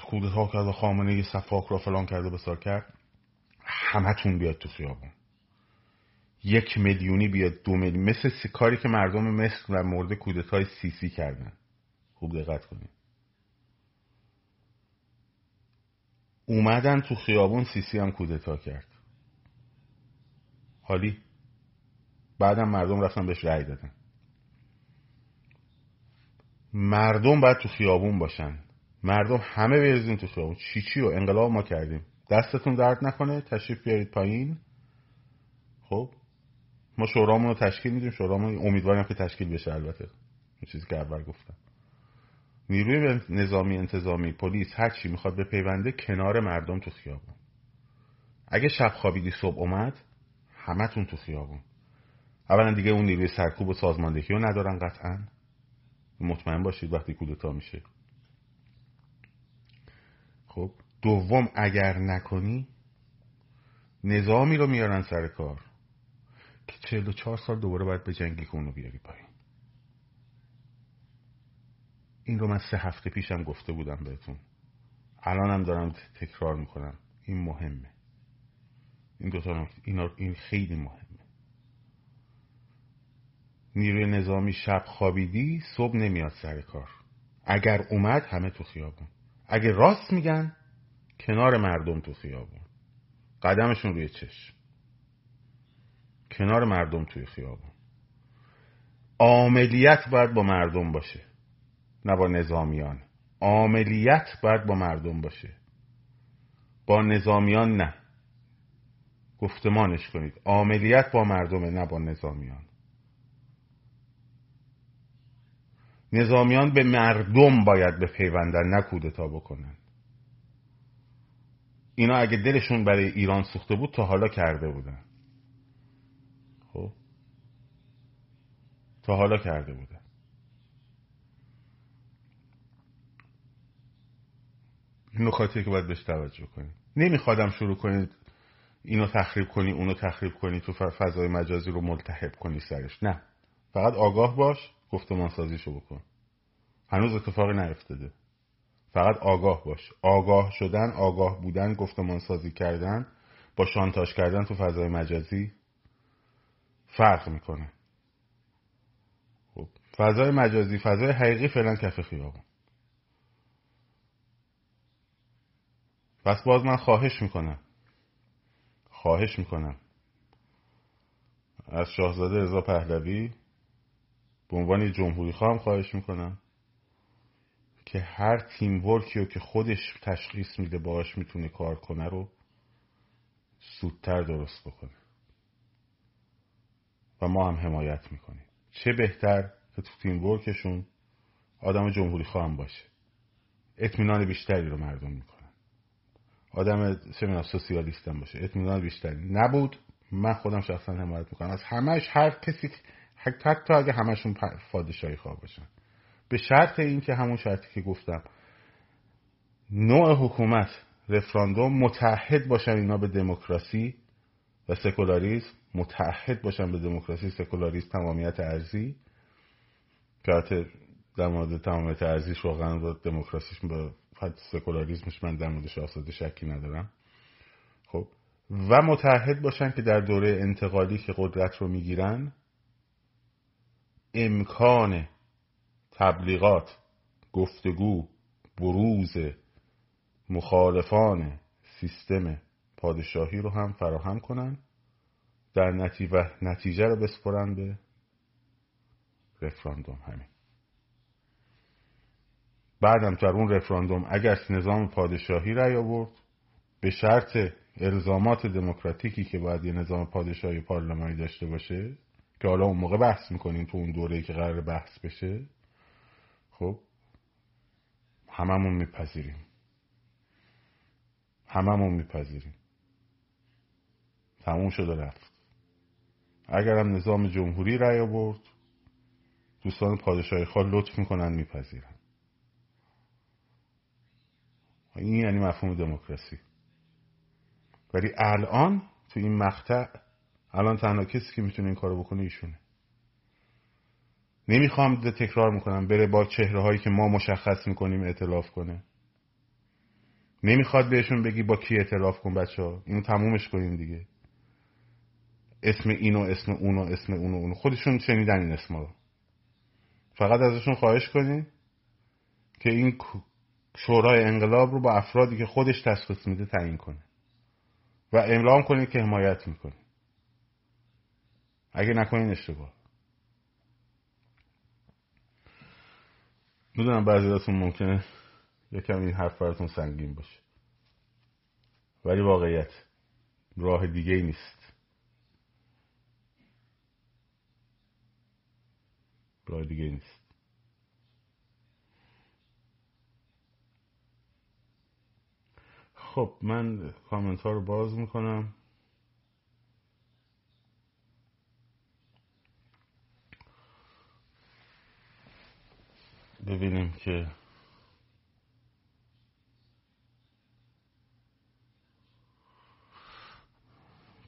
کودتا کرد و خامنه یه صفاک را فلان کرده بسار کرد. همتون بیاد تو خیابون. یک میلیونی بیاد دو میلیون. مثل کاری که مردم مصر و مورد کودتای سیسی کردن. خوب دقت کنید. اومدن تو خیابون سیسی هم کودتا کرد. حالی؟ بعدم مردم رفتن بهش رأی دادن. مردم باید تو خیابون باشن. مردم همه بریزین تو خیابون. چی چی و انقلاب ما کردیم. دستتون درد نکنه؟ تشریف بیارید پایین. خب؟ ما شورامون رو تشکیل میدیم. شورامون امیدواریم که تشکیل بشه البته. این چیزی که اول گفتم. نیروی نظامی انتظامی پلیس هر چی می‌خواد به پیونده کنار مردم تو خیابون. اگه شب خوابیدی صبح اومد همتون تو خیابون. اولا دیگه اون نیروی سرکوب و سازماندهی رو ندارن قطعا. مطمئن باشید وقتی کودتا میشه. خب دوم اگر نکنی نظامی رو میارن سر کار. که چهل و چهار سال دوباره باید به جنگی که اونو بیاری پایین. این رو من سه هفته پیشم گفته بودم بهتون. الانم دارم تکرار می‌کنم. این مهمه. این دوتا اینا این خیلی مهمه. نیروی نظامی شب خوابیدی صبح نمیاد سر کار. اگر اومد همه تو خیابون. اگه راست میگن کنار مردم تو خیابون. قدمشون روی چشم. کنار مردم توی خیابون. عاملیت باید با مردم باشه نه با نظامیان. عاملیت باید با مردم باشه. با نظامیان نه. گفتمانش کنید. عاملیت با مردمه نه با نظامیان. نظامیان به مردم باید به پیوندن نه کودتا بکنن. اینا اگه دلشون برای ایران سوخته بود تا حالا کرده بودن. خب. تا حالا کرده بودن این نکاتی که باید بهش توجه کنید نمیخوادم شروع کنید اینو تخریب کنی اونو تخریب کنی تو فضای مجازی رو ملتحب کنی سرش. نه. فقط آگاه باش گفتمان سازیشو بکن. هنوز اتفاقی نیفتاده. فقط آگاه باش. آگاه شدن آگاه بودن گفتمان سازی کردن با شانتاش کردن تو فضای مجازی فرق می‌کنه. خب فضای مجازی فضای حقیقی فعلا کف خیابون. پس باز من خواهش می‌کنم. خواهش می‌کنم. از شاهزاده رضا پهلوی به عنوان جمهوری خواهم خواهش می‌کنم که هر تیم ورکی رو که خودش تشخیص میده باهاش می‌تونه کار کنه رو سودتر درست بکنه. و ما هم حمایت می‌کنیم. چه بهتر که تو تیم ورکشون آدم جمهوری خواهم باشه. اطمینان بیشتری رو مردم می‌کنن. آدم چه سوسیالیست هم باشه. اطمینان بیشتری. نبود من خودم شخصا حمایت می‌کنم. از همش هر کسی حتی اگه همشون پادشاهی خواه باشن. به شرط اینکه همون شرطی که گفتم نوع حکومت رفراندوم متحد باشن اینا به دموکراسی و سکولاریسم متحد باشن به دموکراسی. سکولاریسم تمامیت ارزی که در مورد تمامیت ارزیش واقعا با دموکراسیش با سکولاریسمش من در مورد شاهزاده شکی ندارم. خب. و متحد باشن که در دوره انتقالی که قدرت رو می‌گیرن امکان تبلیغات گفتگو بروز مخالفان سیستم پادشاهی رو هم فراهم کنن در نتیجه, نتیجه رو بسپرن به رفراندوم همین. بعدم در اون رفراندوم اگر نظام پادشاهی رأی آورد به شرط الزامات دموکراتیکی که باید یه نظام پادشاهی پارلمانی داشته باشه که حالا اون موقع بحث می‌کنیم تو اون دوره که قرار بحث بشه خب هممون میپذیریم. هممون میپذیریم. تموم شده رفت اگرم نظام جمهوری رأی آورد دوستان پادشاهی خواه لطف می‌کنن میپذیرن. این یعنی مفهوم دموکراسی. ولی الان تو این مقطع الان تنها کسی که می‌تونه این کارو بکنه ایشونه. نمی‌خوام تکرار می‌کنم بره با چهره هایی که ما مشخص می‌کنیم اعتلاف کنه. نمی‌خواد بهشون بگی با کی اعتلاف کن بچه ها اینو تمومش کنیم دیگه. اسم اینو اسم اونو اسم اونو اونو خودشون شنیدن این اسما رو فقط ازشون خواهش کنین که این شورای انقلاب رو با افرادی که خودش تشخیص میده تعیین کنه. و امرام کنید که حمایت می‌کنه. اگه نکنین اشتباه. می‌دونم بعضی ممکنه یکم این حرف براتون سنگین باشه. ولی واقعیت راه دیگه ای نیست. راه دیگه نیست. خب من کامنت ها رو باز می‌کنم. ببینیم که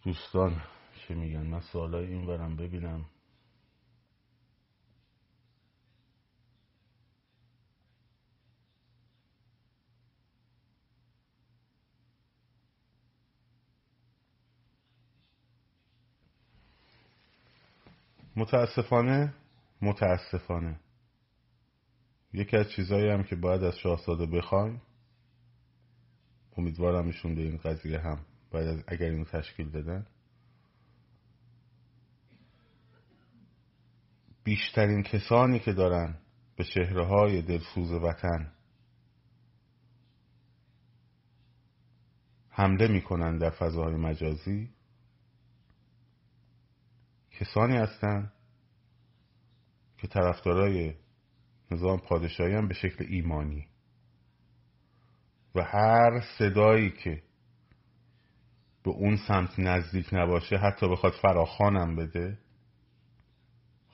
دوستان چه میگن. من سوالای این برم ببینم. متاسفانه متاسفانه. یکی از چیزهایی هم که باید از شاهزاده بخوایم امیدوارم ایشون به این قضیه هم باید از اگر اینو تشکیل بدن بیشترین کسانی که دارن به چهره های دلسوز وطن حمله می‌کنن در فضاهای مجازی کسانی هستند که طرفدارای نظام پادشاهی هم به شکل ایمانی. و هر صدایی که به اون سمت نزدیک نباشه حتی بخواد فراخانم بده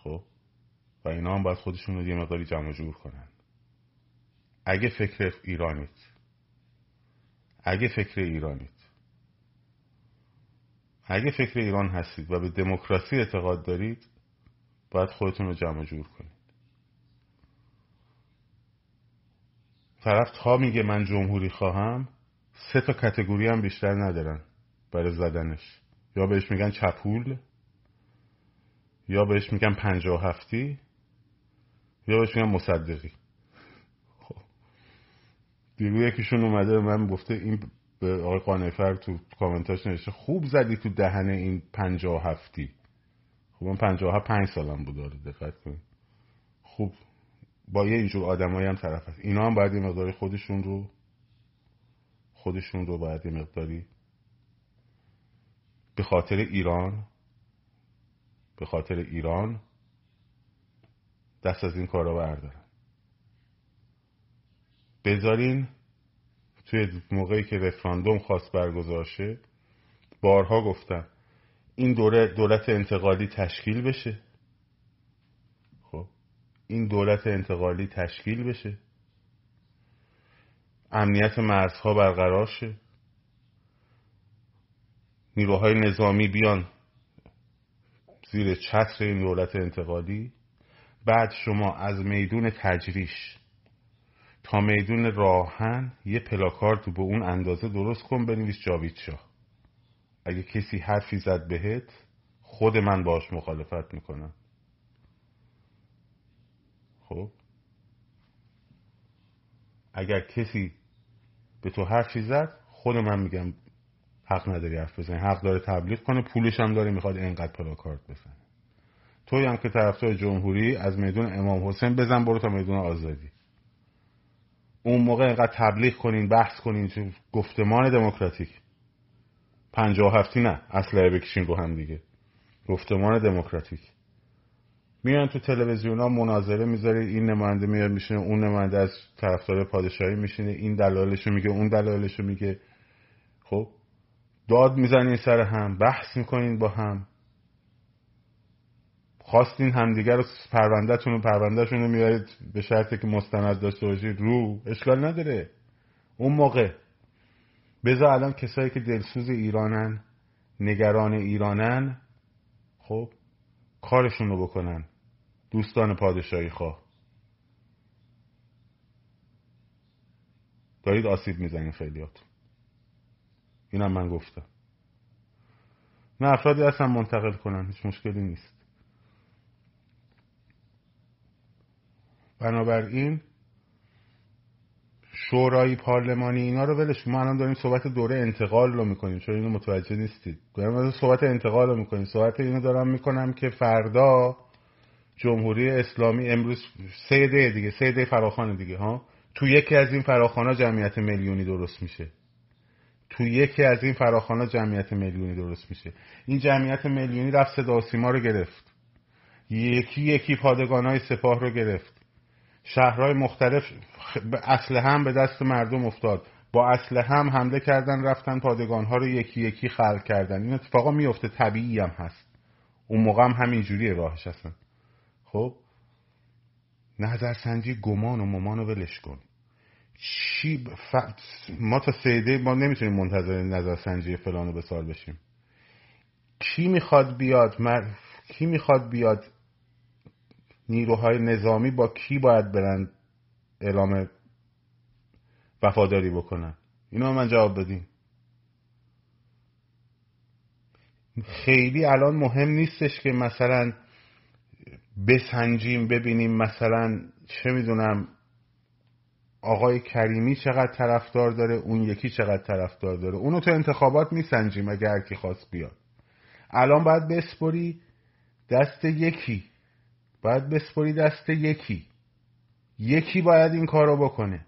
خب و اینا هم باید خودشون رو یه مقداری جمع جور کنن. اگه فکر ایرانیت اگه فکر ایرانیت اگه فکر ایران هستید و به دموکراسی اعتقاد دارید باید خودتون رو جمع جور کنید. طرف تا میگه من جمهوری خواهم سه تا کتگوری هم بیشتر ندارن برای زدنش. یا بهش میگن چپول یا بهش میگن پنجاه هفتی یا بهش میگن مصدقی. خب. دیگه یکیشون اومده من گفته این به آقای قانفر تو کامنتاش نوشته خوب زدی تو دهن این پنجاه هفتی. خب من پنجاه پنج سالم بود داره دقت کنید. خوب. با یه اینجور آدمایی هم طرف هست. اینا هم باید یه مقداری خودشون رو خودشون رو باید یه مقداری به خاطر ایران به خاطر ایران دست از این کارا بردارن. بذارین توی موقعی که رفراندوم خواست برگزار شه بارها گفتم این دوره دولت انتقالی تشکیل بشه. خب این دولت انتقالی تشکیل بشه. امنیت مرزها برقرار شه. نیروهای نظامی بیان زیر چتر این دولت انتقالی. بعد شما از میدون تجریش تا میدون راهن یه پلاکارد به اون اندازه درست کن بنویس جاوید شاه. اگه کسی حرفی زد بهت خود من باش مخالفت می‌کنم. خب؟ اگر کسی به تو حرفی زد خود من میگم حق نداری حرف بزنی. حق داره تبلیغ کنه پولش هم داره می‌خواد اینقدر پلاکارد بزنه. توی هم که طرفدار جمهوری از میدون امام حسین بزن برو تا میدون آزادی. اون موقع اینقدر تبلیغ کنین بحث کنین گفتمان دموکراتیک. پنجاه هفتی نه اصلا بکشین رو هم دیگه. گفتمان دموکراتیک. میان تو تلویزیون ها مناظره می‌ذاره این نماینده میاد میشینه اون نماینده از طرفدار پادشاهی میشینه این دلایلشو میگه اون دلایلشو میگه. خب داد می‌زنین سر هم بحث می‌کنین با هم. خواستین همدیگر رو پروندهتون و پروندهشون رو میارید به شرطی که مستند داشته باشید. رو. اشکال نداره. اون موقع. بذار الان کسایی که دلسوز ایرانن نگران ایرانن خب کارشون رو بکنن. دوستان پادشاهی خواه. دارید آسیب می‌زنین خیلیاتون. اینم من گفتم. نه افرادی اصلا منتقل کنن. هیچ مشکلی نیست. بنابراین شورای پارلمانی اینا رو ولش ما الان داریم صحبت دوره انتقال رو می‌کنیم. چون اینو متوجه نیستید؟ دارم صحبت انتقال رو می‌کنیم. صحبت اینو دارم می‌کنم که فردا جمهوری اسلامی امروز سه ده دیگه سه ده فراخان دیگه ها؟ تو یکی از این فراخانا جمعیت میلیونی درست میشه. تو یکی از این فراخانا جمعیت میلیونی درست میشه. این جمعیت میلیونی رفت صدا رو گرفت. یکی یکی پادگان های سپاه رو گرفت. شهرهای مختلف اصل هم به دست مردم افتاد. با اصل هم حمله کردن رفتن پادگان ها رو یکی یکی خلق کردن. این اتفاقا میفته طبیعی هم هست. اون موقع هم همینجوری راهش هستن خب؟ نظرسنجی گمان و ممان رو ولش کن. چی ف... ما تا سیده ما نمی‌تونیم منتظر نظرسنجی فلان به سال بشیم. کی می‌خواد بیاد مر... کی می‌خواد بیاد نیروهای نظامی با کی باید برن اعلام وفاداری بکنن؟ اینو من جواب بدیم خیلی الان مهم نیستش که مثلا بسنجیم ببینیم مثلا چه می‌دونم آقای کریمی چقدر طرفدار داره اون یکی چقدر طرفدار داره. اونو تو انتخابات میسنجیم اگر کی خواست بیاد. الان باید بسپری دست یکی. باید بسپری دست یکی. یکی باید این کارو بکنه.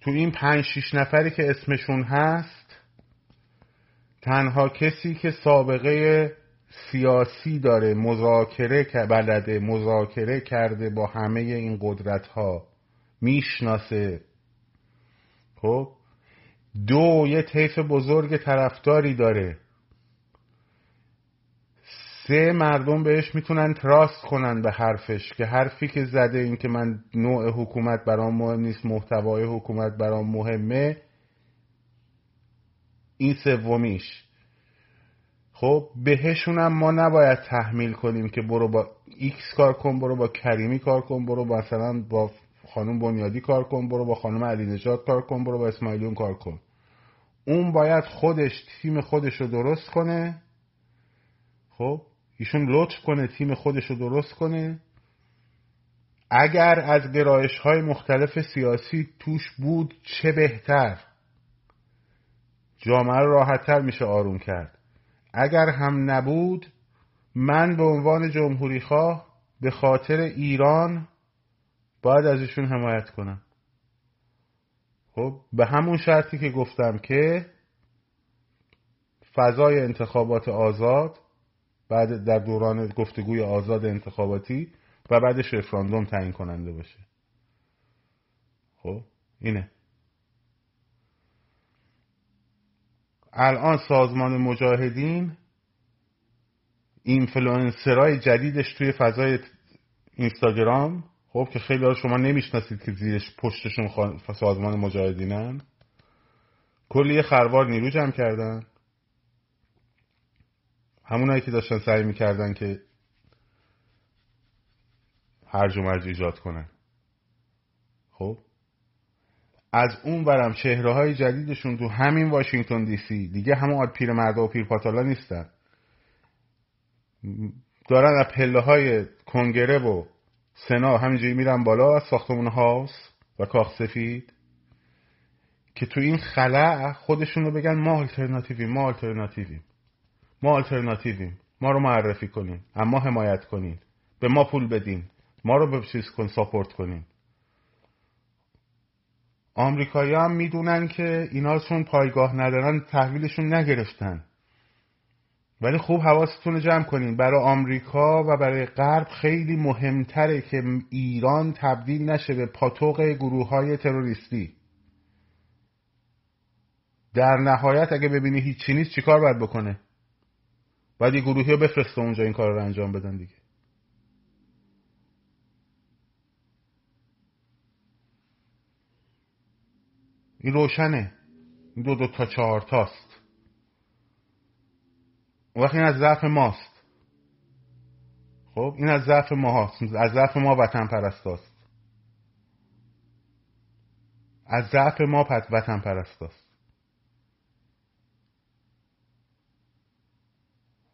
تو این پنج شیش نفری که اسمشون هست تنها کسی که سابقه سیاسی داره مذاکره بلده مذاکره کرده با همه این قدرت ها می‌شناسه. خب؟ دو یه طیف بزرگ طرفداری داره. سه مردم بهش می‌تونن تراست کنن به حرفش که حرفی که زده این که من نوع حکومت برام مهم نیست محتوای حکومت برام مهمه این سومیش. خب بهشونم ما نباید تحمیل کنیم که برو با ایکس کار کن برو با کریمی کار کن برو مثلا با خانم بنیادی کار کن برو با خانم علی نجات کار کن برو با اسماعیلیون کار کن. اون باید خودش تیم خودش رو درست کنه. خب ایشون لطف کنه تیم خودش رو درست کنه. اگر از گرایش های مختلف سیاسی توش بود چه بهتر؟ جامعه رو راحتتر میشه آروم کرد. اگر هم نبود من به عنوان جمهوری خواه به خاطر ایران باید از ایشون حمایت کنم. خب به همون شرطی که گفتم که فضای انتخابات آزاد بعد در دوران گفتگوی آزاد انتخاباتی و بعدش رفراندوم تعیین کننده باشه. خب اینه. الان سازمان مجاهدین اینفلوئنسرای جدیدش توی فضای اینستاگرام خب که خیلی شما نمی‌شناسید که زیرش پشتشون سازمان مجاهدینن کلی خروار نیرو جمع کردن. همونایی که داشتن سعی می‌کردن که هرج و مرج ایجاد کنن. خب؟ از اون برم چهره های جدیدشون تو همین واشنگتن دی سی دیگه همون پیر مردا و پیر پاتالا نیستن. دارن از پله های کنگره و سنا همینجوری میرن بالا از ساختمون هاوس و کاخ سفید که تو این خلع خودشون رو بگن ما آلترناتیویم ما آلترناتیویم. ما آلترناتیویم. ما رو معرفی کنین. اما حمایت کنین. به ما پول بدین. ما رو به چیز کن ساپورت کنین. آمریکایی هم می‌دونن که اینا چون پایگاه ندارن تحویلشون نگرفتن. ولی خوب حواستون رو جمع کنین. برای آمریکا و برای غرب خیلی مهمتره که ایران تبدیل نشه به پاتوق گروه های تروریستی. در نهایت اگه ببینی هیچی نیست چیکار باید بکنه؟ باید یه گروهی رو بفرسته اونجا این کار رو انجام بدن دیگه. این روشنه. این دو دو تا چهار تاست. وقت این از ضعف ماست. خب این از ضعف ما هست از ضعف ما وطن پرستاست. از ضعف ما پت وطن پرستاست.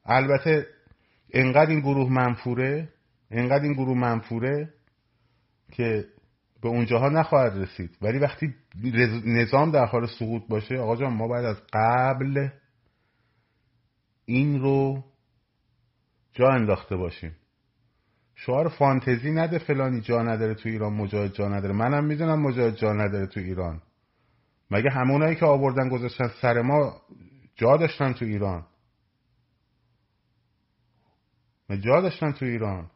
البته انقدر این گروه منفوره انقدر این گروه منفوره که به اونجاها نخواهد رسید. ولی وقتی نظام در حال سقوط باشه آقا جان ما باید از قبل این رو جا انداخته باشیم. شعار فانتزی نده فلانی جا نداره تو ایران مجاهد جا نداره. منم می‌دونم مجاهد جا نداره تو ایران. مگه همونایی که آوردن گذاشتن سر ما جا داشتن تو ایران؟ جا داشتن تو ایران.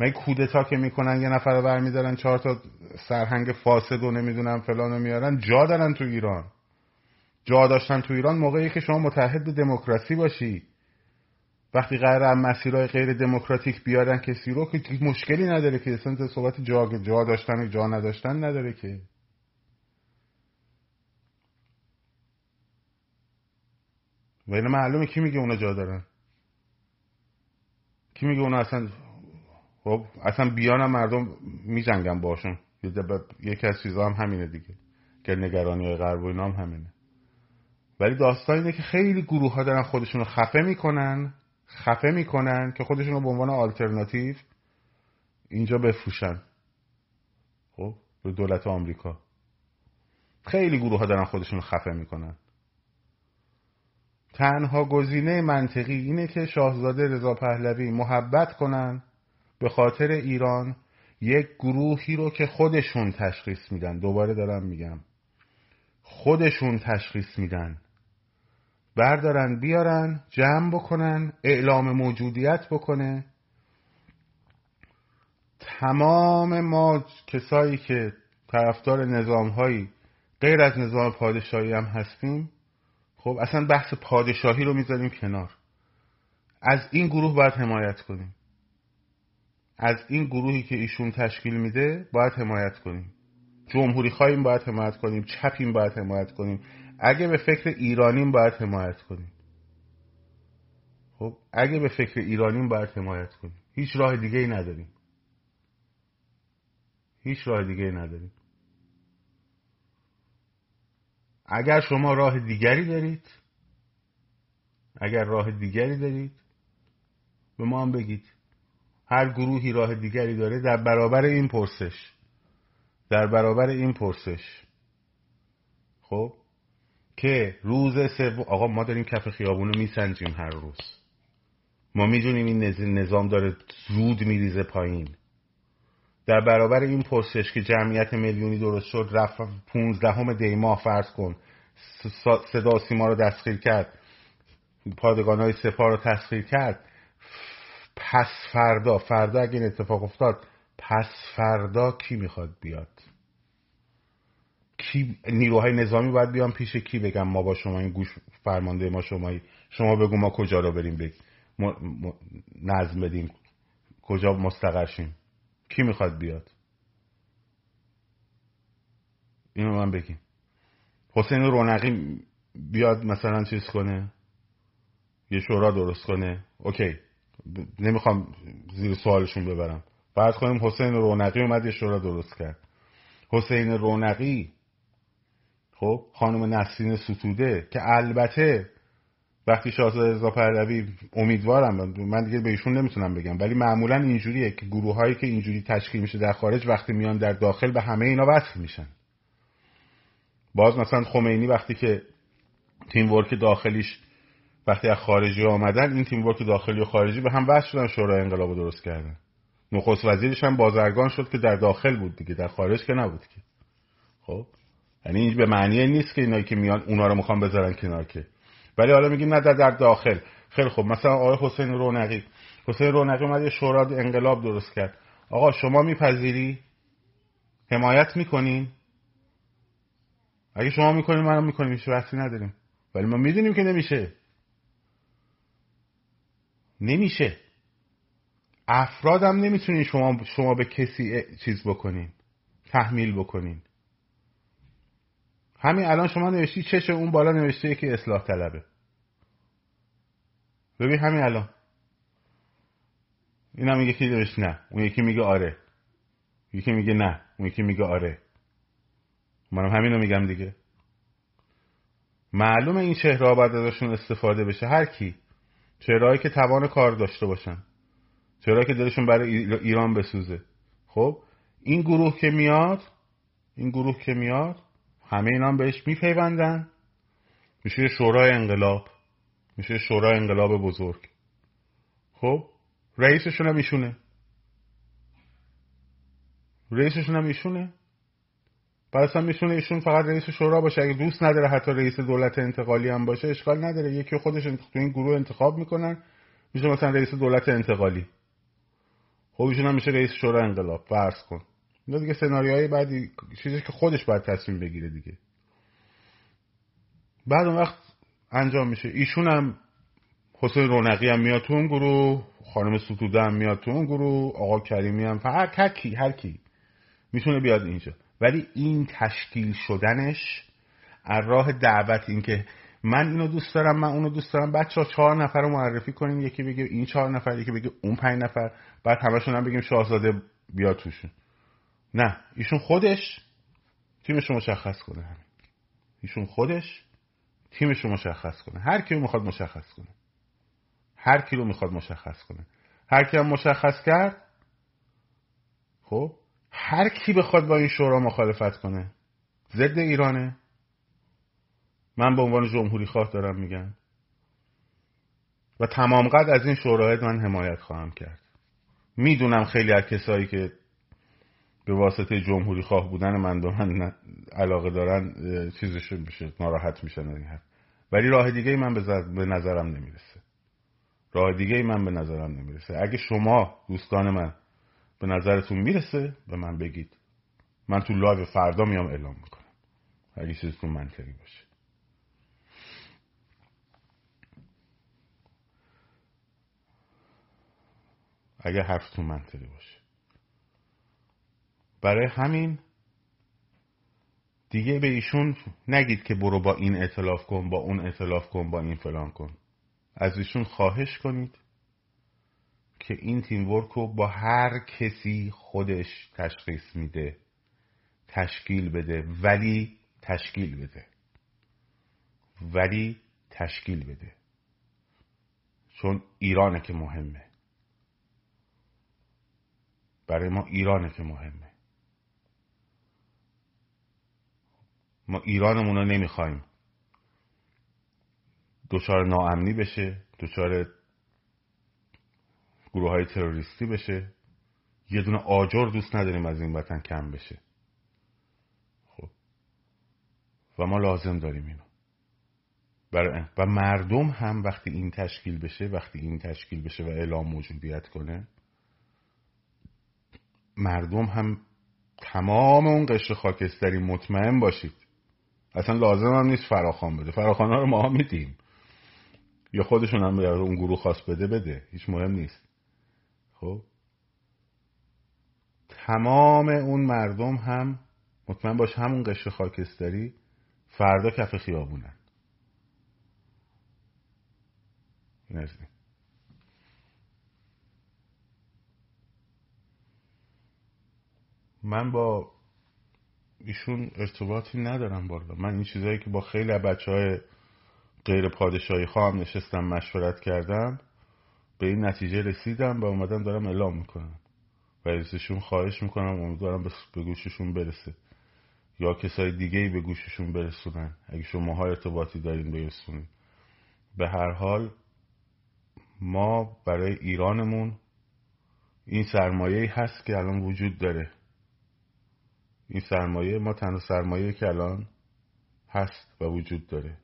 مگه کودتا که می‌کنن یه نفر رو برمیدارن چهار تا سرهنگ فاسد و نمی‌دونم فلان رو میارن جا دارن تو ایران. جا داشتن تو ایران موقعی که شما متحد به دموکراسی باشی. وقتی قرار مسیرهای غیر دموکراتیک بیارن کسی رو که مشکلی نداره که اصلا صحبت جا, جا داشتن و جا نداشتن نداره که. و این معلومه کی میگه اونا جا دارن. کی میگه اونا اصلا خب اصلا بیانم مردم میجنگن باشون. یکی از چیزها هم همینه دیگه. که نگرانی های غرب و اینا هم همینه. ولی داستان اینه که خیلی گروه ها دارن خودشون رو خفه می‌کنن خفه می‌کنن که خودشون رو به عنوان آلترناتیو اینجا بفروشن. خب به دولت آمریکا. خیلی گروه ها دارن خودشون رو خفه می‌کنن. تنها گزینه منطقی اینه که شاهزاده رضا پهلوی محبت کنن به خاطر ایران یک گروهی رو که خودشون تشخیص میدن. دوباره دارم میگم. خودشون تشخیص میدن. بردارن بیارن جمع بکنن اعلام موجودیت بکنه. تمام ما کسایی که طرفدار نظام هایی غیر از نظام پادشاهی هم هستیم خب اصلا بحث پادشاهی رو می‌ذاریم کنار. از این گروه باید حمایت کنیم. از این گروهی که ایشون تشکیل میده باید حمایت کنیم. جمهوری خواهیم باید حمایت کنیم چپیم باید حمایت کنیم. اگه به فکر ایرانیم باید حمایت کنیم. خب اگه به فکر ایرانیم باید حمایت کنیم. هیچ راه دیگه ای نداریم. هیچ راه دیگه ای نداریم. اگر شما راه دیگری دارید اگر راه دیگری دارید به ما هم بگید. هر گروهی راه دیگری داره در برابر این پرسش. در برابر این پرسش. خب؟ که روز سوم آقا ما داریم کف خیابون رو میسنجیم هر روز. ما می‌دونیم این نظام داره زود میریزه پایین. در برابر این پرسش که جمعیت میلیونی درست شد رفت پونزدهم دی ماه فرض کن. صدا سیما رو دستگیر کرد. پادگان های سپاه رو تسخیر کرد. پس فردا فردا اگه این اتفاق افتاد پس فردا کی می‌خواد بیاد؟ کی نیروهای نظامی باید بیان پیش کی بگم ما با شما این گوش فرمانده ما شمایی. شما بگو ما کجا رو بریم بگ نظم بدیم. کجا مستقر شیم؟ کی می‌خواد بیاد؟ اینو من بگیم. حسین رونقی بیاد مثلا چیز کنه؟ یه شورا درست کنه؟ اوکی. نمی‌خوام زیر سوالشون ببرم. بعد کنیم حسین رونقی اومد یه شورا درست کرد. حسین رونقی خب خانم نسرین ستوده که البته وقتی شاهزاده رضا پهلوی امیدوارم من دیگه به ایشون نمی‌تونم بگم ولی معمولا اینجوریه که گروه هایی که اینجوری تشکیل میشه در خارج وقتی میان در داخل به همه اینا وصل میشن. باز مثلا خمینی وقتی که تیم ورک داخلیش وقتی از خارجی آمدن این تیم ورک داخلی و خارجی به هم وصل شدن شورای انقلاب درست کردن. نخست وزیرش هم بازرگان شد که در داخل بود دیگه در خارج که نبود که. خب؟ یعنی به معنی نیست که اینایی که میان اونا رو می‌خوان بذارن کنار که. ولی حالا میگیم نه در, داخل خیلی خوب. مثلا آقای حسین رونقی. حسین رونقی اومد یه شورا انقلاب درست کرد. آقا شما میپذیری؟ حمایت می‌کنین؟ اگه شما می‌کنین منم می‌کنیم. هیچ وقتی نداریم. ولی ما می‌دونیم که نمیشه. نمیشه. افرادم نمی‌تونین شما شما به کسی چیز بکنین. تحمیل بکنین. همین الان شما نوشتی چش اون بالا نوشته یکی اصلاح طلبه. ببین همین الان. این هم که نوشت نه؟ اون یکی میگه آره. یکی میگه نه. اون یکی میگه آره. منم همین رو میگم دیگه. معلومه این چهره باید ازشون استفاده بشه. هر کی. چهرهایی که توان کار داشته باشن. چهرهایی که دلشون برای ایران بسوزه. خب؟ این گروه که میاد این گروه که میاد همه اینا هم بهش میپیوندن. میشه شورای انقلاب. میشه شورای انقلاب بزرگ. خب رئیسشون هم ایشونه. رئیسشون هم ایشونه. بعد اصلا میشونه ایشون فقط رئیس شورا باشه. اگه دوست نداره حتی رئیس دولت انتقالی هم باشه اشکال نداره. یکی خودش تو این گروه انتخاب می‌کنن. میشه مثلا رئیس دولت انتقالی. خب ایشون هم میشه رئیس شورا انقلاب. فرض کن. اینا دیگه سناریوهای بعدی چیزی که خودش باید تصمیم بگیره دیگه. بعد اون وقت انجام میشه. ایشون هم حسین رونقی هم میاد تو اون گروه خانم ستوده هم میاد تو اون گروه آقا کریمی هم هر, کی هر کی می‌تونه بیاد اینجا. ولی این تشکیل شدنش از راه دعوت این که من اینو دوست دارم من اونو دوست دارم. بچه ها چهار نفر رو معرفی کنیم. یکی بگه این چهار نفر یکی بگه اون پنج نفر. بعد همشون هم بگیم شاهزاده بیاد توشون. نه ایشون خودش تیمش رو مشخص کنه ایشون خودش تیمش رو مشخص کنه. هر کی رو می‌خواد مشخص کنه. هر کی رو می‌خواد مشخص کنه. هر کی هم مشخص کرد خب هر کی بخواد با این شورا مخالفت کنه. ضد ایرانه. من به عنوان جمهوری خواه دارم میگم. و تمام قد از این شورای من حمایت خواهم کرد. می‌دونم خیلی از کسایی که به واسطه جمهوری خواه بودن من به من علاقه دارن چیزشون میشه ناراحت میشن ولی راه دیگه من به نظرم نمی‌رسه. راه دیگه من به نظرم نمی‌رسه. اگه شما دوستان من به نظرتون می‌رسه به من بگید. من تو لایو فردا میام اعلام می‌کنم. اگه چیزتون منطقی باشه. اگه حرفتون منطقی باشه. برای همین دیگه به ایشون نگید که برو با این اطلاف کن با اون اطلاف کن با این فلان کن. از ایشون خواهش کنید که این تیم ورک رو با هر کسی خودش تشخیص میده تشکیل بده ولی تشکیل بده. ولی تشکیل بده. چون ایرانه که مهمه. برای ما ایرانه که مهمه. ما ایرانمون رو نمی‌خوایم. دچار ناامنی بشه دچار گروه های تروریستی بشه. یه دونه آجر دوست نداریم از این وطن کم بشه. خب. و ما لازم داریم اینو. و مردم هم وقتی این تشکیل بشه وقتی این تشکیل بشه و اعلام موجودیت کنه مردم هم تمام اون قشر خاکستری مطمئن باشید. اصلا لازم هم نیست فراخان بده. فراخان ها رو ما میدیم. یا خودشون هم اون گروه خواست بده بده. هیچ مهم نیست. خب؟ تمام اون مردم هم مطمئن باش همون قشر خاکستری فردا کف خیابونن. این. من با ایشون ارتباطی ندارم بالا. من این چیزهایی که با خیلی بچه های غیر پادشاهی خواهم نشستم مشورت کردم به این نتیجه رسیدم و اومدم دارم اعلام می‌کنم. و ازشون خواهش می‌کنم امیدوارم به گوششون برسه. یا کسای دیگه ای به گوششون برسونن. اگه شما ها ارتباطی دارین برسونین. به هر حال ما برای ایرانمون این سرمایه هست که الان وجود داره. این سرمایه ما تنها سرمایه که الان هست و وجود داره.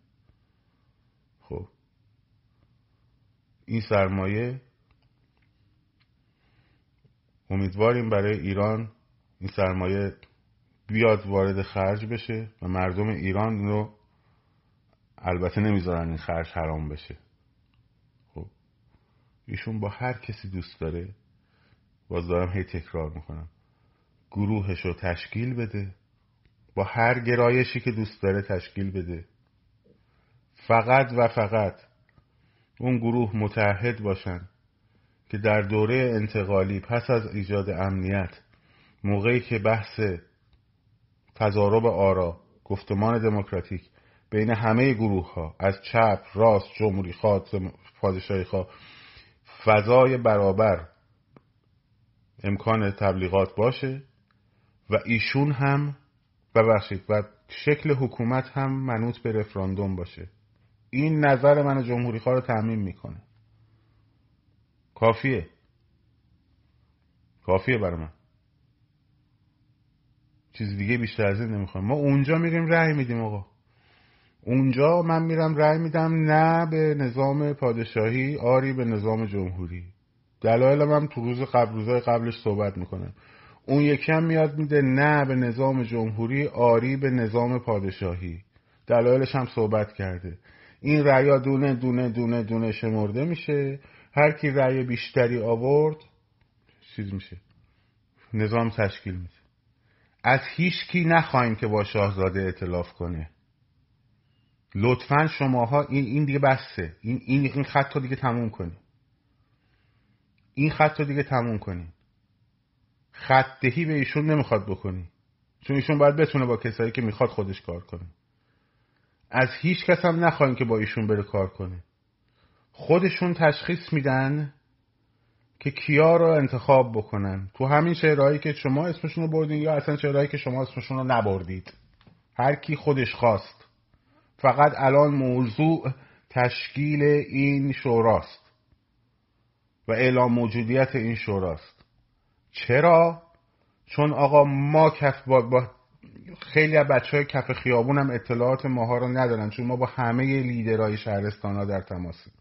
خب. این سرمایه امیدواریم برای ایران این سرمایه بیاد وارد خرج بشه و مردم ایران رو البته نمی‌ذارن این خرج حرام بشه. خب. ایشون با هر کسی دوست داره باز دارم هی تکرار می‌کنم. گروهش رو تشکیل بده. با هر گرایشی که دوست داره تشکیل بده. فقط و فقط اون گروه متحد باشن که در دوره انتقالی پس از ایجاد امنیت موقعی که بحث تضارب آرا گفتمان دموکراتیک بین همه گروه ها از چپ راست جمهوری خواه پادشاهی خواه فضای برابر امکان تبلیغات باشه و ایشون هم ببخشید و شکل حکومت هم منوط به رفراندوم باشه. این نظر من جمهوری خواه رو تعمین می‌کنه. کافیه. کافیه برای من. چیز دیگه بیشتر از این نمی‌خوایم ما اونجا میریم رأی میدیم آقا. اونجا من میرم رأی میدم نه به نظام پادشاهی آری به نظام جمهوری. دلایل من تو روز قبل روزای قبلش صحبت می‌کنم. اون یکی هم میاد میده نه به نظام جمهوری آری به نظام پادشاهی. دلایلش هم صحبت کرده. این رأیا دونه دونه دونه دونه شمرده میشه. هر کی رأی بیشتری آورد چیز میشه. نظام تشکیل میشه. از هیچ کی نخواهیم که با شاهزاده اطلاف کنه. لطفا شماها این این دیگه بسته این این این خط رو دیگه تموم کنی. این خط رو دیگه تموم کنی. خط دهی به ایشون نمی‌خواد بکنی. چون ایشون باید بتونه با کسایی که می‌خواد خودش کار کنه. از هیچ کس هم نخواهیم که با ایشون بره کار کنه. خودشون تشخیص میدن که کیا رو انتخاب بکنن. تو همین شعرهایی که شما اسمشون رو بردین یا اصلا شعرهایی که شما اسمشون رو نبردید. هر کی خودش خواست. فقط الان موضوع تشکیل این شوراست و اعلام موجودیت این شوراست. چرا؟ چون آقا ما کف با, با خیلی از بچه های کف خیابون هم اطلاعات ماها رو ندارن چون ما با همه لیدرهای شهرستان ها در تماسیم.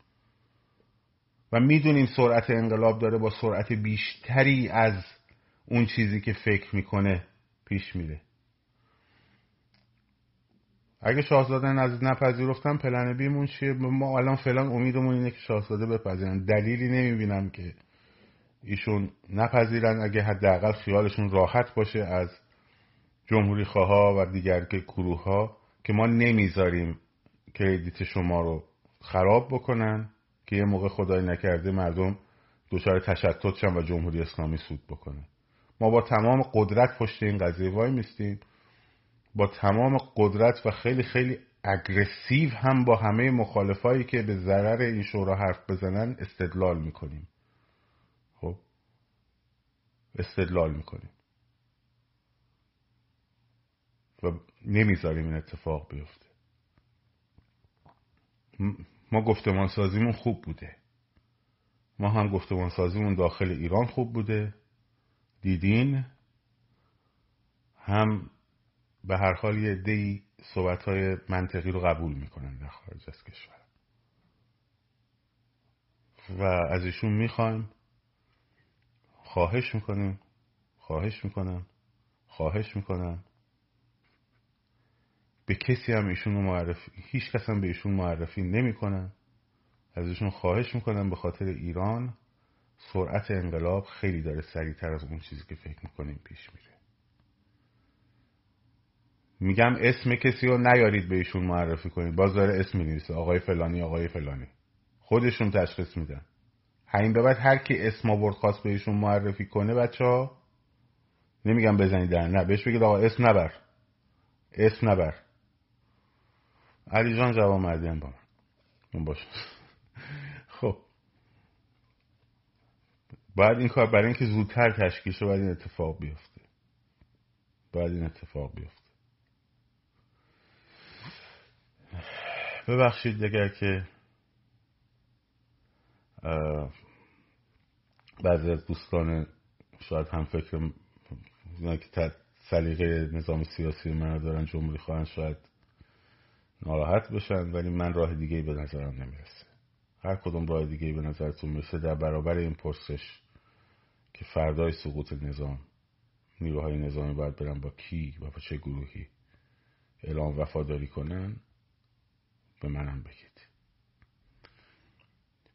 و می‌دونیم سرعت انقلاب داره با سرعت بیشتری از اون چیزی که فکر می‌کنه پیش میره. اگه شاهزاده از نپذیرفتن پلن بیمون چیه؟ ما الان فعلا امیدمون اینه که شاهزاده بپذیرن. دلیلی نمی‌بینم که ایشون نپذیرن اگه حداقل خیالشون راحت باشه از جمهوری خواه و دیگر گروه ها که ما نمی‌ذاریم کردیت شما رو خراب بکنن که یه موقع خدای نکرده مردم دچار تشتت شن و جمهوری اسلامی سود بکنه. ما با تمام قدرت پشت این قضیه وای میستیم. با تمام قدرت و خیلی خیلی اگرسیو هم با همه مخالفایی که به ضرر این شورا حرف بزنن استدلال می‌کنیم. استدلال می‌کنیم. و نمی‌ذاریم این اتفاق بیفته. ما گفتمان سازیمون خوب بوده. ما هم گفتمان سازیمون داخل ایران خوب بوده. دیدین؟ هم به هر حال یه دی صحبت های منطقی رو قبول می‌کنن در خارج از کشور. و از ایشون می‌خوایم خواهش می‌کنیم. خواهش می‌کنم خواهش می‌کنم به کسی هم ایشون رو معرفی هیچ کس هم به ایشون معرفی نمی‌کنن. از ایشون خواهش می‌کنم به خاطر ایران سرعت انقلاب خیلی داره سریعتر از اون چیزی که فکر می‌کنیم پیش میره. میگم اسم کسی رو نیارید به ایشون معرفی کنید. باز داره اسم می‌نویسه. آقای فلانی آقای فلانی. خودشون تشخیص میدن. همین به بعد هر کی اسم آورد خواست به ایشون معرفی کنه بچه ها. نمیگم بزنید در نه. بهش بگید آقا اسم نبر. اسم نبر. علی جان جواب مردیم با من. اون باشه. خب. باید این کار برای اینکه زودتر تشکیل شه باید این اتفاق بیفته. باید این اتفاق بیفته. ببخشید اگر که بعضی از دوستان شاید هم فکر که سلیقه نظام سیاسی من دارن جمهوری خواهن شاید ناراحت بشن ولی من راه دیگه به نظرم نمی‌رسه. هر کدوم راه دیگه به نظرتون می‌رسه در برابر این پرسش که فردای سقوط نظام نیروهای نظامی باید برن با کی و با چه گروهی اعلام وفاداری کنن به منم بگید.